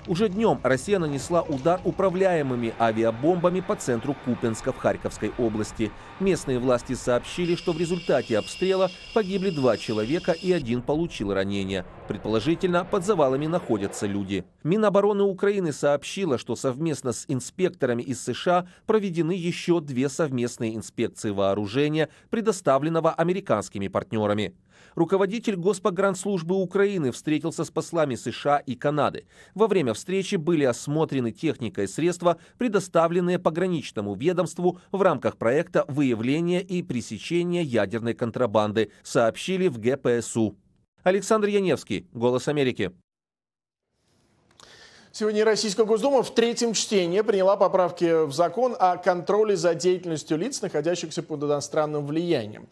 Уже днем Россия нанесла удар управляемыми авиабомбами по центру Купенска в Харьковской области. Местные власти сообщили, что в результате обстрела погибли два человека и один получил ранения. Предположительно, под завалами находятся люди. Минобороны Украины сообщила, что совместно с инспекторами из США проведены еще две совместные инспекции вооружения, предоставленного американскими партнерами. Руководитель Госпогранслужбы Украины встретился с послами США и Канады. Во время встречи были осмотрены техника и средства, предоставленные пограничному ведомству в рамках проекта выявления и пресечения ядерной контрабанды, сообщили в ГПСУ. Александр Яневский, «Голос Америки». Сегодня Российская Госдума в третьем чтении приняла поправки в закон о контроле за деятельностью лиц, находящихся под иностранным влиянием.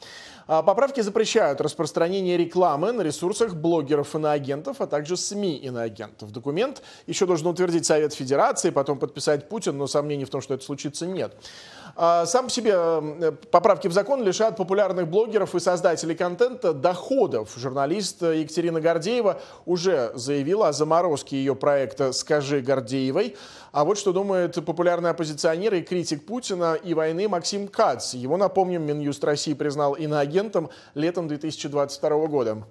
А, поправки запрещают распространение рекламы на ресурсах блогеров иноагентов, а также СМИ иноагентов. Документ еще должен утвердить Совет Федерации, потом подписать Путин, но сомнений в том, что это случится, нет. А, сам по себе поправки в закон лишат популярных блогеров и создателей контента доходов. Журналист Екатерина Гордеева уже заявила о заморозке ее проекта «Скажи Гордеевой». А вот что думает популярный оппозиционер и критик Путина и войны Максим Кац. Его, напомним, Минюст России признал иноагентом летом 2022 года.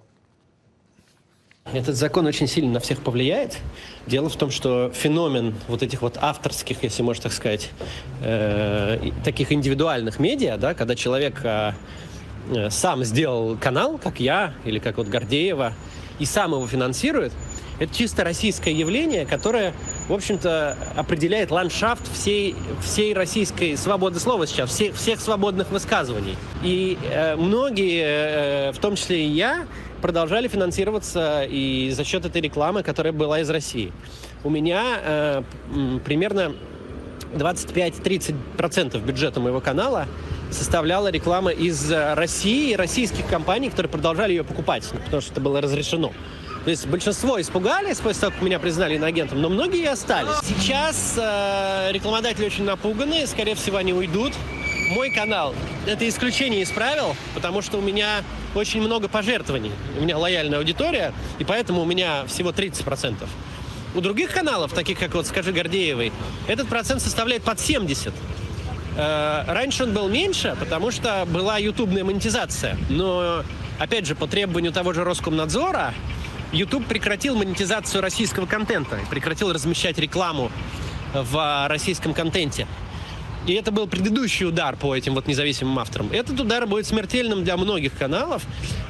Этот закон очень сильно на всех повлияет. Дело в том, что феномен вот этих вот авторских, если можно так сказать, э, таких индивидуальных медиа, да, когда человек э, э, сам сделал канал, как я или как вот Гордеева, и сам его финансирует, это чисто российское явление, которое, в общем-то, определяет ландшафт всей, всей российской свободы слова сейчас, всех, всех свободных высказываний. И э, многие, э, в том числе и я, продолжали финансироваться и за счет этой рекламы, которая была из России. У меня э, примерно 25-30% бюджета моего канала составляла реклама из России российских компаний, которые продолжали ее покупать, потому что это было разрешено. То есть большинство испугались после того, как меня признали иноагентом, но многие и остались. Сейчас э, рекламодатели очень напуганы, скорее всего, они уйдут. Мой канал это исключение из правил, потому что у меня очень много пожертвований. У меня лояльная аудитория, и поэтому у меня всего 30%. У других каналов, таких как вот «Скажи Гордеевой», этот процент составляет под 70. Э, раньше он был меньше, потому что была ютубная монетизация. Но, опять же, по требованию того же Роскомнадзора, YouTube прекратил монетизацию российского контента, прекратил размещать рекламу в российском контенте. И это был предыдущий удар по этим вот независимым авторам. Этот удар будет смертельным для многих каналов.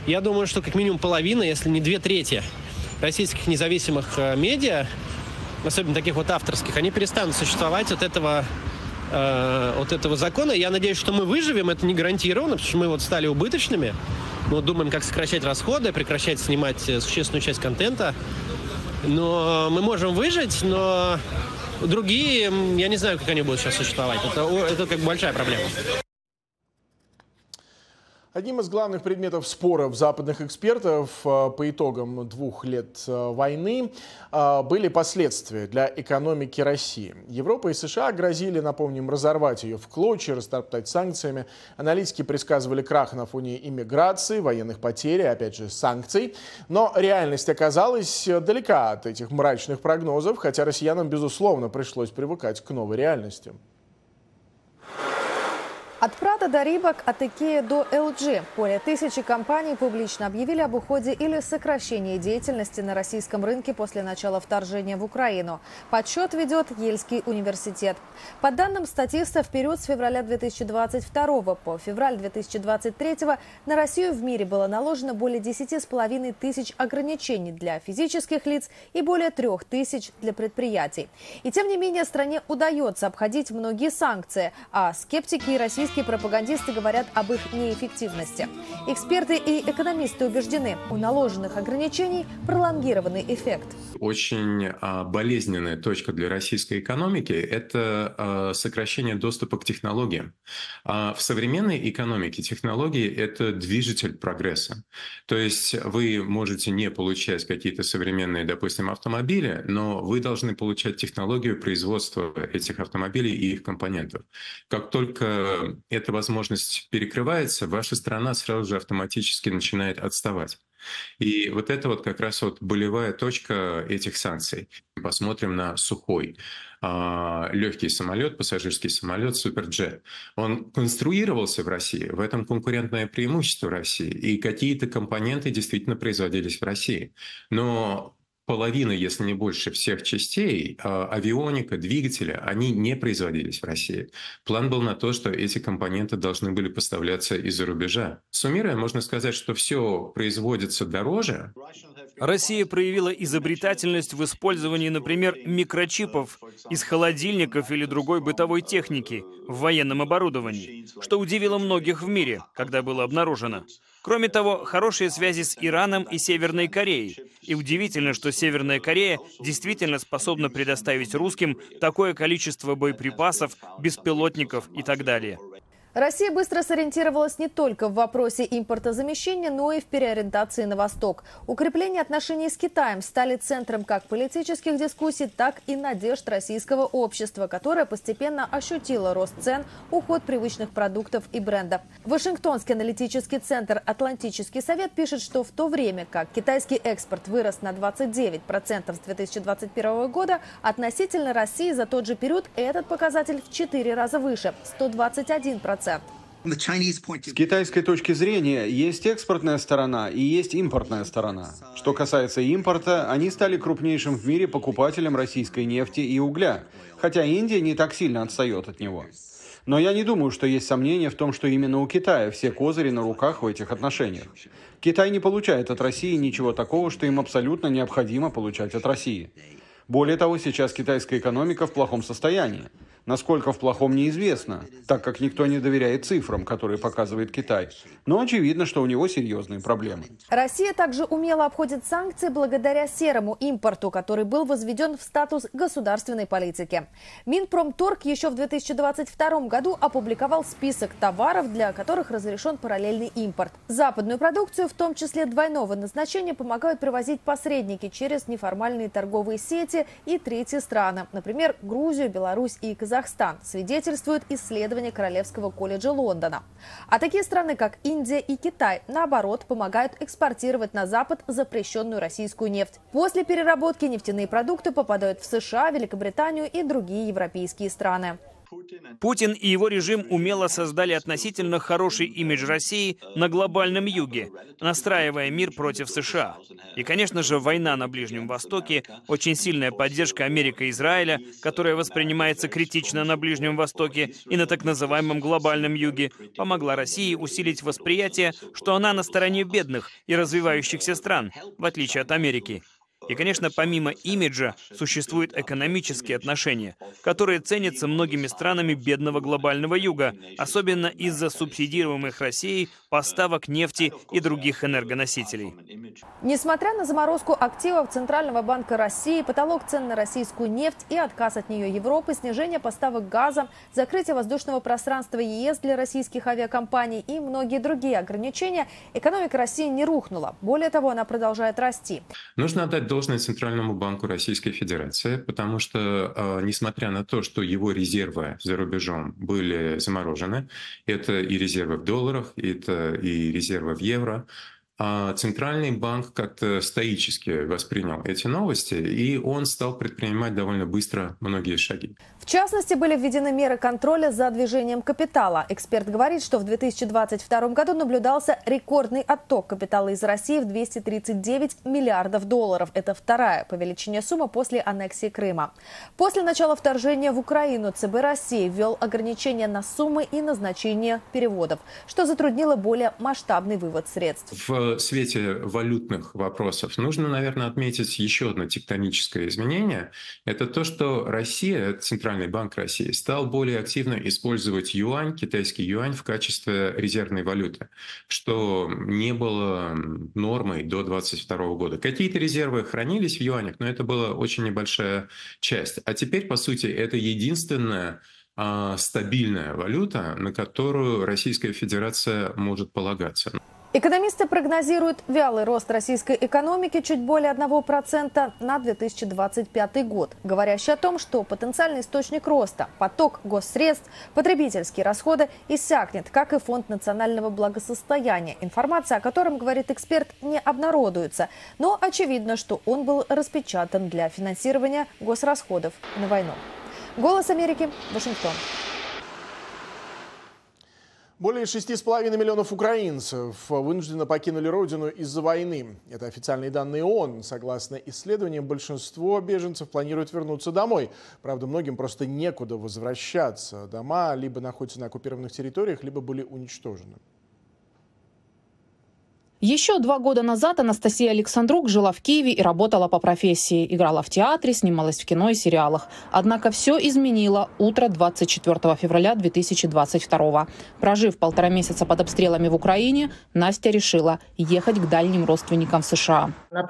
Я думаю, что как минимум половина, если не две трети российских независимых э, медиа, особенно таких вот авторских, они перестанут существовать от этого э, от этого закона. Я надеюсь, что мы выживем, это не гарантированно, потому что мы вот стали убыточными. Мы думаем, как сокращать расходы, прекращать снимать э, существенную часть контента. Но мы можем выжить, но другие, я не знаю, как они будут сейчас существовать. Это, это как большая проблема. Одним из главных предметов споров западных экспертов э, по итогам двух лет э, войны э, были последствия для экономики России. Европа и США грозили, напомним, разорвать ее в клочья, растоптать санкциями. Аналитики предсказывали крах на фоне иммиграции, военных потерь опять же, санкций. Но реальность оказалась далека от этих мрачных прогнозов, хотя россиянам, безусловно, пришлось привыкать к новой реальности. От Прада до Рибок, от Икея до LG. Более тысячи компаний публично объявили об уходе или сокращении деятельности на российском рынке после начала вторжения в Украину. Подсчет ведет Ельский университет. По данным статиста, в период с февраля 2022 по февраль 2023 на Россию в мире было наложено более 10,5 тысяч ограничений для физических лиц и более 3 тысяч для предприятий. И тем не менее стране удается обходить многие санкции, а скептики и российские Российские пропагандисты говорят об их неэффективности. Эксперты и экономисты убеждены, у наложенных ограничений пролонгированный эффект. Очень а, болезненная точка для российской экономики – это а, сокращение доступа к технологиям. А в современной экономике технологии – это движитель прогресса. То есть вы можете не получать какие-то современные, допустим, автомобили, но вы должны получать технологию производства этих автомобилей и их компонентов. Как только эта возможность перекрывается, ваша страна сразу же автоматически начинает отставать. И вот это вот как раз вот болевая точка этих санкций. Посмотрим на сухой а, легкий самолет, пассажирский самолет Суперджет. Он конструировался в России, в этом конкурентное преимущество России, и какие-то компоненты действительно производились в России. Но половина, если не больше всех частей, а, авионика, двигателя, они не производились в России. План был на то, что эти компоненты должны были поставляться из-за рубежа. Суммируя, можно сказать, что все производится дороже. Россия проявила изобретательность в использовании, например, микрочипов из холодильников или другой бытовой техники в военном оборудовании, что удивило многих в мире, когда было обнаружено. Кроме того, хорошие связи с Ираном и Северной Кореей. И удивительно, что Северная Корея действительно способна предоставить русским такое количество боеприпасов, беспилотников и так далее. Россия быстро сориентировалась не только в вопросе импортозамещения, но и в переориентации на восток. Укрепление отношений с Китаем стали центром как политических дискуссий, так и надежд российского общества, которое постепенно ощутило рост цен, уход привычных продуктов и брендов. Вашингтонский аналитический центр «Атлантический совет» пишет, что в то время как китайский экспорт вырос на 29% с 2021 года, относительно России за тот же период этот показатель в 4 раза выше – 121%. С китайской точки зрения есть экспортная сторона и есть импортная сторона. Что касается импорта, они стали крупнейшим в мире покупателем российской нефти и угля, хотя Индия не так сильно отстает от него. Но я не думаю, что есть сомнения в том, что именно у Китая все козыри на руках в этих отношениях. Китай не получает от России ничего такого, что им абсолютно необходимо получать от России. Более того, сейчас китайская экономика в плохом состоянии. Насколько в плохом неизвестно, так как никто не доверяет цифрам, которые показывает Китай. Но очевидно, что у него серьезные проблемы. Россия также умело обходит санкции благодаря серому импорту, который был возведен в статус государственной политики. Минпромторг еще в 2022 году опубликовал список товаров, для которых разрешен параллельный импорт. Западную продукцию, в том числе двойного назначения, помогают привозить посредники через неформальные торговые сети и третьи страны, например, Грузию, Беларусь и Казахстан. Казахстан, свидетельствует исследование Королевского колледжа Лондона. А такие страны, как Индия и Китай, наоборот, помогают экспортировать на Запад запрещенную российскую нефть. После переработки нефтяные продукты попадают в США, Великобританию и другие европейские страны. Путин и его режим умело создали относительно хороший имидж России на глобальном юге, настраивая мир против США. И, конечно же, война на Ближнем Востоке, очень сильная поддержка Америки и Израиля, которая воспринимается критично на Ближнем Востоке и на так называемом глобальном юге, помогла России усилить восприятие, что она на стороне бедных и развивающихся стран, в отличие от Америки. И, конечно, помимо имиджа существуют экономические отношения, которые ценятся многими странами бедного глобального юга, особенно из-за субсидируемых Россией поставок нефти и других энергоносителей. Несмотря на заморозку активов Центрального банка России, потолок цен на российскую нефть и отказ от нее Европы, снижение поставок газа, закрытие воздушного пространства ЕС для российских авиакомпаний и многие другие ограничения, экономика России не рухнула. Более того, она продолжает расти. Нужно отдать должное Центральному банку Российской Федерации, потому что, а, несмотря на то, что его резервы за рубежом были заморожены, это и резервы в долларах, это и резервы в евро, Центральный банк как-то стоически воспринял эти новости, и он стал предпринимать довольно быстро многие шаги. В частности, были введены меры контроля за движением капитала. Эксперт говорит, что в 2022 году наблюдался рекордный отток капитала из России в 239 миллиардов долларов. Это вторая по величине сумма после аннексии Крыма. После начала вторжения в Украину ЦБ России ввел ограничения на суммы и назначение переводов, что затруднило более масштабный вывод средств. В свете валютных вопросов нужно, наверное, отметить еще одно тектоническое изменение. Это то, что Россия, Центральный банк России, стал более активно использовать юань, китайский юань в качестве резервной валюты, что не было нормой до 2022 года. Какие-то резервы хранились в юанях, но это была очень небольшая часть. А теперь, по сути, это единственная а, стабильная валюта, на которую Российская Федерация может полагаться. Экономисты прогнозируют вялый рост российской экономики чуть более 1% на 2025 год, говорящий о том, что потенциальный источник роста, поток госсредств, потребительские расходы иссякнет, как и фонд национального благосостояния, информация о котором, говорит эксперт, не обнародуется. Но очевидно, что он был распечатан для финансирования госрасходов на войну. Голос Америки, Вашингтон. Более 6,5 миллионов украинцев вынужденно покинули родину из-за войны. Это официальные данные ООН. Согласно исследованиям, большинство беженцев планируют вернуться домой. Правда, многим просто некуда возвращаться. Дома либо находятся на оккупированных территориях, либо были уничтожены. Еще два года назад Анастасия Александрук жила в Киеве и работала по профессии. Играла в театре, снималась в кино и сериалах. Однако все изменило утро 24 февраля 2022. Прожив полтора месяца под обстрелами в Украине, Настя решила ехать к дальним родственникам в США. На,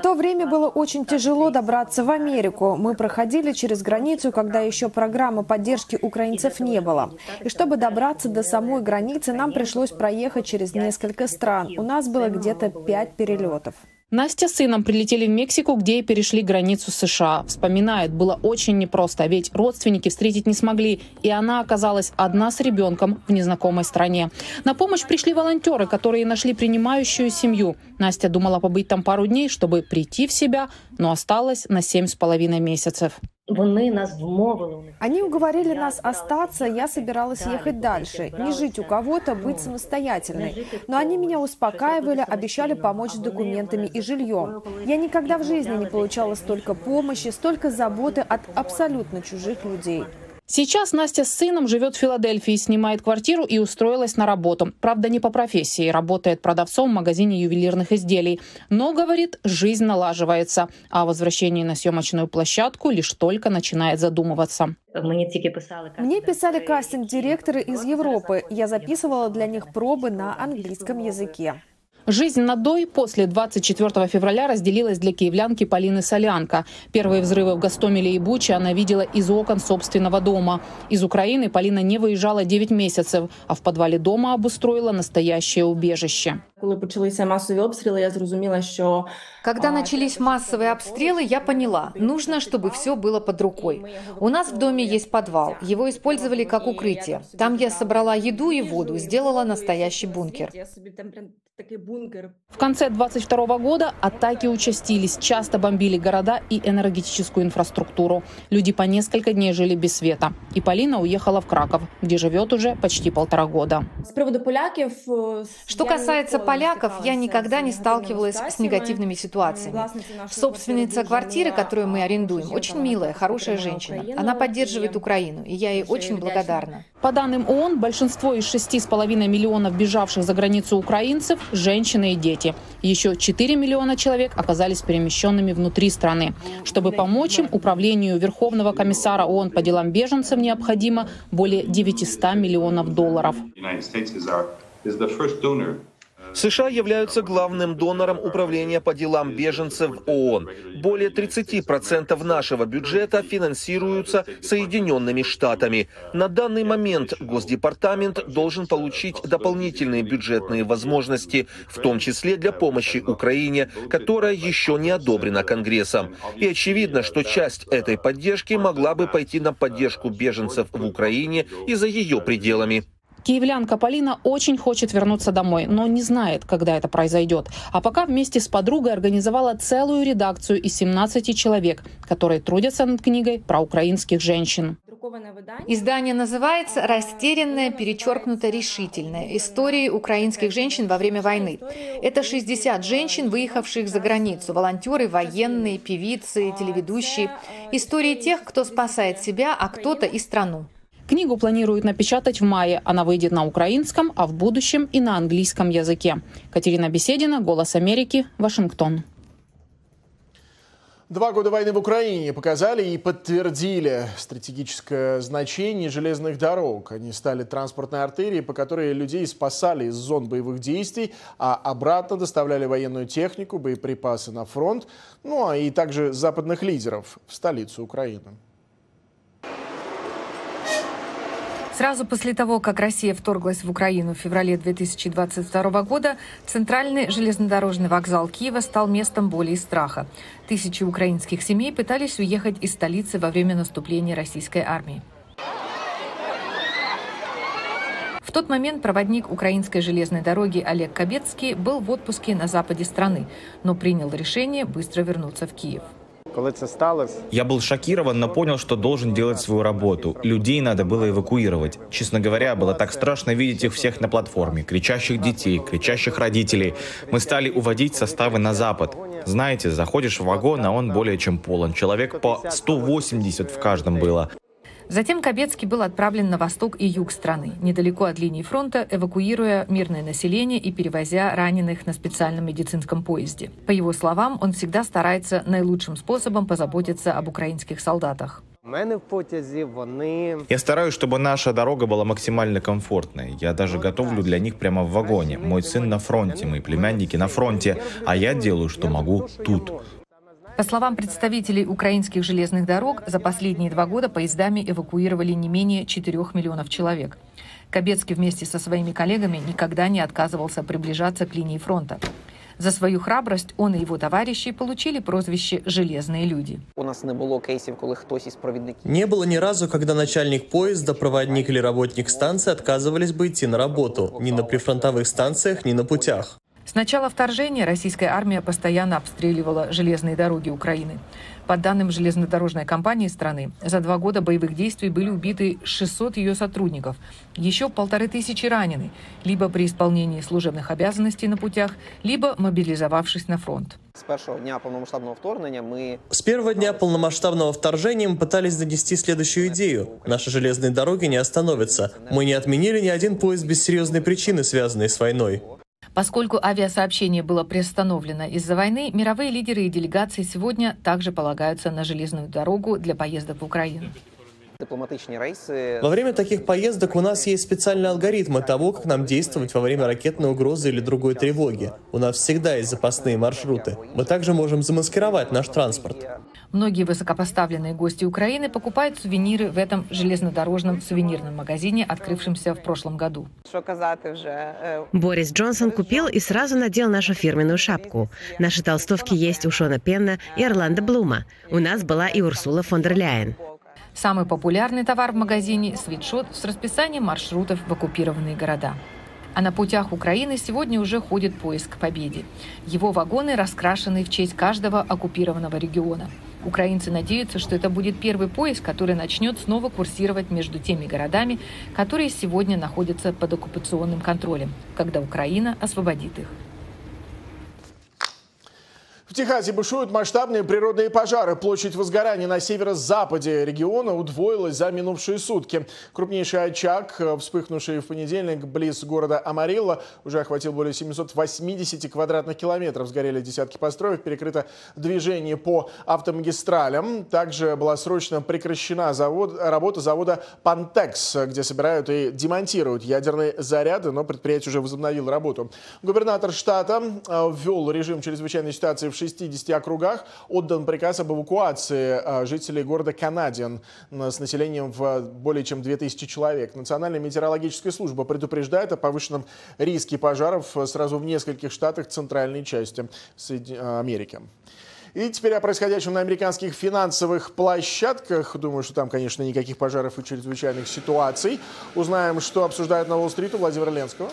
то время было очень тяжело добраться в Америку. Мы проходили через границу, когда еще программы поддержки украинцев не было. И чтобы добраться до самой границы, нам пришлось проехать через несколько стран стран. У нас было где-то пять перелетов. Настя с сыном прилетели в Мексику, где и перешли границу США. Вспоминает, было очень непросто, ведь родственники встретить не смогли, и она оказалась одна с ребенком в незнакомой стране. На помощь пришли волонтеры, которые нашли принимающую семью. Настя думала побыть там пару дней, чтобы прийти в себя, но осталась на семь с половиной месяцев. Вони нас вмовили. Они уговорили нас остаться, я собиралась ехать дальше, не жить у кого-то, быть самостоятельной. Но они меня успокаивали, обещали помочь с документами и жильем. Я никогда в жизни не получала столько помощи, столько заботы от абсолютно чужих людей. Сейчас Настя с сыном живет в Филадельфии, снимает квартиру и устроилась на работу. Правда, не по профессии, работает продавцом в магазине ювелирных изделий. Но, говорит, жизнь налаживается. А о возвращении на съемочную площадку лишь только начинает задумываться. Мне писали кастинг-директоры из Европы. Я записывала для них пробы на английском языке. Жизнь на Дой после 24 февраля разделилась для киевлянки Полины Солянко. Первые взрывы в Гастомеле и Буче она видела из окон собственного дома. Из Украины Полина не выезжала 9 месяцев, а в подвале дома обустроила настоящее убежище. Коли почалися масові обстріли, я зрозуміла, що Когда начались массовые обстрелы, я поняла, нужно, чтобы все было под рукой. У нас в доме есть подвал, его использовали как укрытие. Там я собрала еду и воду, сделала настоящий бункер. я собі там прям такий бункер В конце 22 года атаки участились, часто бомбили города и энергетическую инфраструктуру. Люди по несколько дней жили без света. И Полина уехала в Краков, где живет уже почти полтора года. з приводу поляків. е, Что я касается ніколи не поляков, я стикалася никогда з не сталкивалась с ситуаціями. негативными ситуациями. Власниця нашої Собственница квартири квартиры, дуже которую мы мила, арендуем, жінка, очень вона милая, також хорошая підтримує женщина. Україну, Она поддерживает і Украину, и я ей дуже очень вдячна. благодарна. По данным ООН, большинство из 6,5 миллионов бежавших за границу украинцев – женщины и дети. Еще 4 миллиона человек оказались перемещенными внутри страны. Чтобы помочь им, управлению Верховного комиссара ООН по делам беженцев необходимо более 900 миллионов долларов. США являются главным донором Управления по делам беженцев ООН. Более 30% нашего бюджета финансируются Соединенными Штатами. На данный момент Госдепартамент должен получить дополнительные бюджетные возможности, в том числе для помощи Украине, которая еще не одобрена Конгрессом. И очевидно, что часть этой поддержки могла бы пойти на поддержку беженцев в Украине и за ее пределами. Киевлянка Полина очень хочет вернуться домой, но не знает, когда это произойдет. А пока вместе с подругой организовала целую редакцию из 17 человек, которые трудятся над книгой про украинских женщин. Издание называется «Растерянная, перечеркнуто решительная. Истории украинских женщин во время войны». Это 60 женщин, выехавших за границу, волонтеры, военные, певицы, телеведущие. Истории тех, кто спасает себя, а кто-то и страну. Книгу планируют напечатать в мае. Она выйдет на украинском, а в будущем и на английском языке. Катерина Беседина, «Голос Америки», Вашингтон. Два года войны в Украине показали и подтвердили стратегическое значение железных дорог. Они стали транспортной артерией, по которой людей спасали из зон боевых действий, а обратно доставляли военную технику, боеприпасы на фронт, ну а и также западных лидеров в столицу Украины. Сразу после того, как Россия вторглась в Украину в феврале 2022 года, центральный железнодорожный вокзал Киева стал местом боли и страха. Тысячи украинских семей пытались уехать из столицы во время наступления российской армии. В тот момент проводник украинской железной дороги Олег Кабецкий был в отпуске на западе страны, но принял решение быстро вернуться в Киев. Я был шокирован, но понял, что должен делать свою работу. Людей надо было эвакуировать. Честно говоря, было так страшно видеть их всех на платформе, кричащих детей, кричащих родителей. Мы стали уводить составы на запад. Знаете, заходишь в вагон, а он более чем полон. Человек по 180 в каждом было. Затем Кабецкий был отправлен на восток и юг страны, недалеко от линии фронта, эвакуируя мирное население и перевозя раненых на специальном медицинском поезде. По его словам, он всегда старается наилучшим способом позаботиться об украинских солдатах. У мене в потязі вони... Я стараюсь, чтобы наша дорога была максимально комфортной. Я даже готовлю для них прямо в вагоне. Мой сын на фронте, мои племянники на фронте, а я делаю, что могу тут. По словам представителей украинских железных дорог, за последние два года поездами эвакуировали не менее 4 миллионов человек. Кабецкий вместе со своими коллегами никогда не отказывался приближаться к линии фронта. За свою храбрость он и его товарищи получили прозвище «железные люди». У нас не було кейсів, коли хтось із провідників Не было ни разу, когда начальник поезда, проводник или работник станции отказывались бы идти на работу. Ни на прифронтовых станциях, ни на путях. С начала вторжения российская армия постоянно обстреливала железные дороги Украины. По данным железнодорожной компании страны, за два года боевых действий были убиты 600 ее сотрудников. Еще полторы тысячи ранены, либо при исполнении служебных обязанностей на путях, либо мобилизовавшись на фронт. з першого дня повномасштабного вторгнення ми С первого дня полномасштабного вторжения мы пытались донести следующую идею. Наши железные дороги не остановятся. Мы не отменили ни один поезд без серьезной причины, связанной с войной. Поскольку авиасообщение было приостановлено из-за войны, мировые лидеры и делегации сегодня также полагаются на железную дорогу для поездок в Украину. Во время таких поездок у нас есть специальные алгоритмы того, как нам действовать во время ракетной угрозы или другой тревоги. У нас всегда есть запасные маршруты. Мы также можем замаскировать наш транспорт. Многие высокопоставленные гости Украины покупают сувениры в этом железнодорожном сувенирном магазине, открывшемся в прошлом году. Борис Джонсон купил и сразу надел нашу фирменную шапку. Наши толстовки есть у Шона Пенна и Орландо Блума. У нас была и Урсула фон дер Ляйен. Самый популярный товар в магазине – свитшот с расписанием маршрутов в оккупированные города. А на путях Украины сегодня уже ходит поиск к победе. Его вагоны раскрашены в честь каждого оккупированного региона. Украинцы надеются, что это будет первый поезд, который начнет снова курсировать между теми городами, которые сегодня находятся под оккупационным контролем, когда Украина освободит их. В Техасе бушуют масштабные природные пожары. Площадь возгорания на северо-западе региона удвоилась за минувшие сутки. Крупнейший очаг, э, вспыхнувший в понедельник близ города Амарилла, уже охватил более 780 квадратных километров. Сгорели десятки построек, перекрыто движение по автомагистралям. Также была срочно прекращена завод, работа завода «Пантекс», где собирают и демонтируют ядерные заряды, но предприятие уже возобновило работу. Губернатор штата э, ввел режим чрезвычайной ситуации в 60 округах отдан приказ об эвакуации а, жителей города Канадиан с населением в более чем 2000 человек. Национальная метеорологическая служба предупреждает о повышенном риске пожаров сразу в нескольких штатах центральной части Америки. И теперь о происходящем на американских финансовых площадках. Думаю, что там, конечно, никаких пожаров и чрезвычайных ситуаций. Узнаем, что обсуждают на Уолл-стрит у Владимира Ленского. А,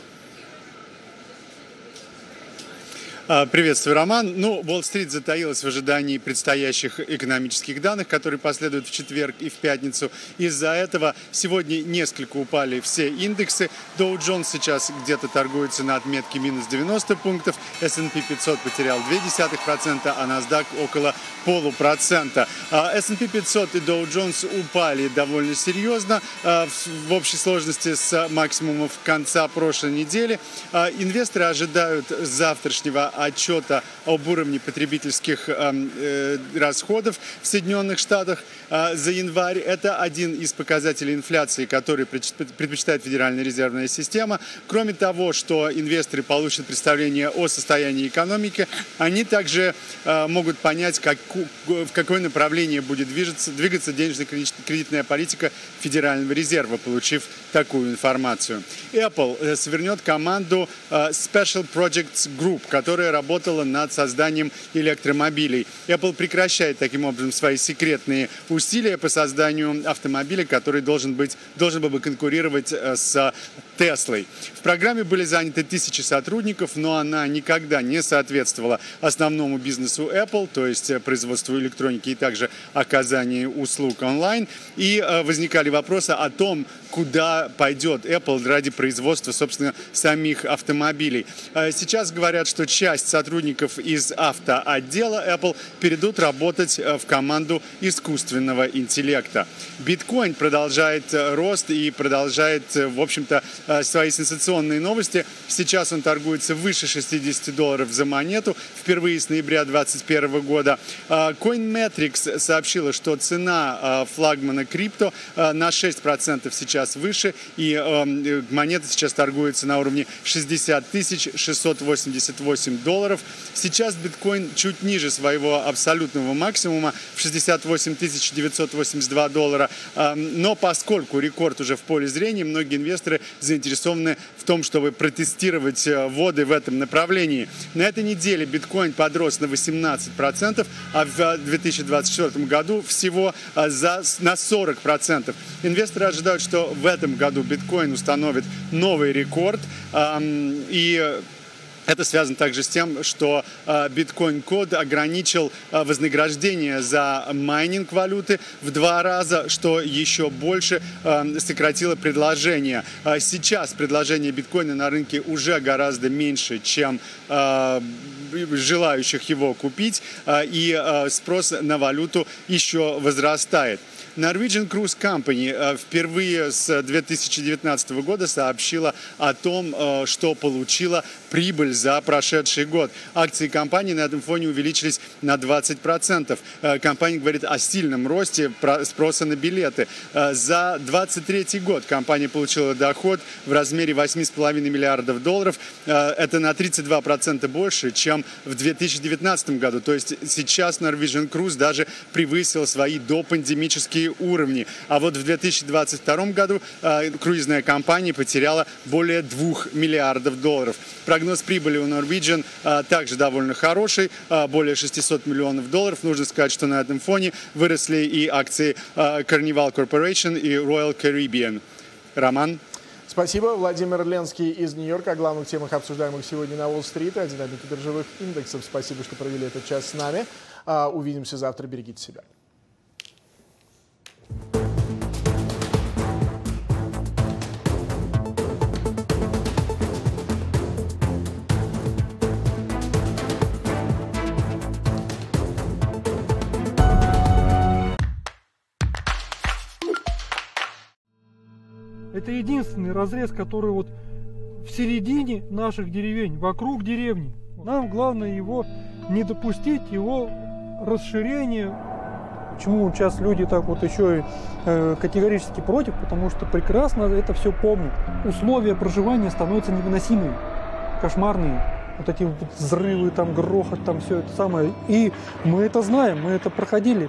приветствую, Роман. Ну, Уолл-стрит затаилась в ожидании предстоящих экономических данных, которые последуют в четверг и в пятницу. Из-за этого сегодня несколько упали все индексы. Dow Jones сейчас где-то торгуется на отметке минус 90 пунктов, S&P 500 потерял 0,2%, а NASDAQ около полупроцента. А, S&P 500 и Dow Jones упали довольно серьезно а, в общей сложности с максимумов конца прошлой недели. Инвесторы ожидают завтрашнего отчета об уровне потребительских эм, э, расходов в Соединенных Штатах э, за январь. Это один из показателей инфляции, который предпочитает Федеральная резервная система. Кроме того, что инвесторы получат представление о состоянии экономики, они также э, могут понять, как, в какое направление будет движется, двигаться денежно-кредитная политика Федерального резерва, получив такую информацию. Apple свернет команду Special Projects Group, которая которая работала над созданием электромобилей. Apple прекращает таким образом свои секретные усилия по созданию автомобиля, который должен, быть, должен был бы конкурировать э, с Теслой. В программе были заняты тысячи сотрудников, но она никогда не соответствовала основному бизнесу Apple, то есть э, производству электроники и также оказанию услуг онлайн. И э, возникали вопросы о том, куда пойдет Apple ради производства, собственно, самих автомобилей. Сейчас говорят, что часть часть сотрудников из автоотдела Apple перейдут работать э, в команду искусственного интеллекта. Биткоин продолжает э, рост и продолжает, э, в общем-то, свои сенсационные новости. Сейчас он торгуется выше 60 долларов за монету впервые с ноября 2021 года. CoinMetrics сообщила, что цена флагмана крипто на 6% сейчас выше, и монета сейчас торгуется на уровне 60 688 долларов. Сейчас биткоин чуть ниже своего абсолютного максимума в 68 982 доллара. Но поскольку рекорд уже в поле зрения, многие инвесторы заинтересованы в том, чтобы протестировать э, воды в этом направлении. На этой неделе биткоин подрос на 18%, а в 2024 году всего э, за, на 40%. Инвесторы ожидают, что в этом году биткоин установит новый рекорд. И это связано также с тем, что биткоин код ограничил вознаграждение за майнинг валюты в два раза, что еще больше сократило предложение. Сейчас предложение биткоина на рынке уже гораздо меньше, чем желающих его купить, и спрос на валюту еще возрастает. Norwegian Cruise Company э, впервые с 2019 года сообщила о том, э, что получила прибыль за прошедший год. Акции компании на этом фоне увеличились на 20%. Э, компания говорит о сильном росте спроса на билеты. За 2023 год компания получила доход в размере 8,5 миллиардов долларов. Это на 32% больше, чем в 2019 году. То есть сейчас Norwegian Cruise даже превысил свои допандемические уровни. А вот в 2022 году э, круизная компания потеряла более 2 миллиардов долларов. Прогноз прибыли у Norwegian э, также довольно хороший, э, более 600 миллионов долларов. Нужно сказать, что на этом фоне выросли и акции Carnival Corporation и Royal Caribbean. Роман? Спасибо. Владимир Ленский из Нью-Йорка о главных темах, обсуждаемых сегодня на Уолл-стрит, о динамике биржевых индексов. Спасибо, что провели этот час с нами. А, увидимся завтра. Берегите себя. Это единственный разрез, который вот в середине наших деревень, вокруг деревни. Нам главное его не допустить, его расширения. Почему сейчас люди так вот еще и э, категорически против? Потому что прекрасно это все помнят. Условия проживания становятся невыносимыми, кошмарные. Вот эти вот взрывы, там грохот, там все это самое. И мы это знаем, мы это проходили.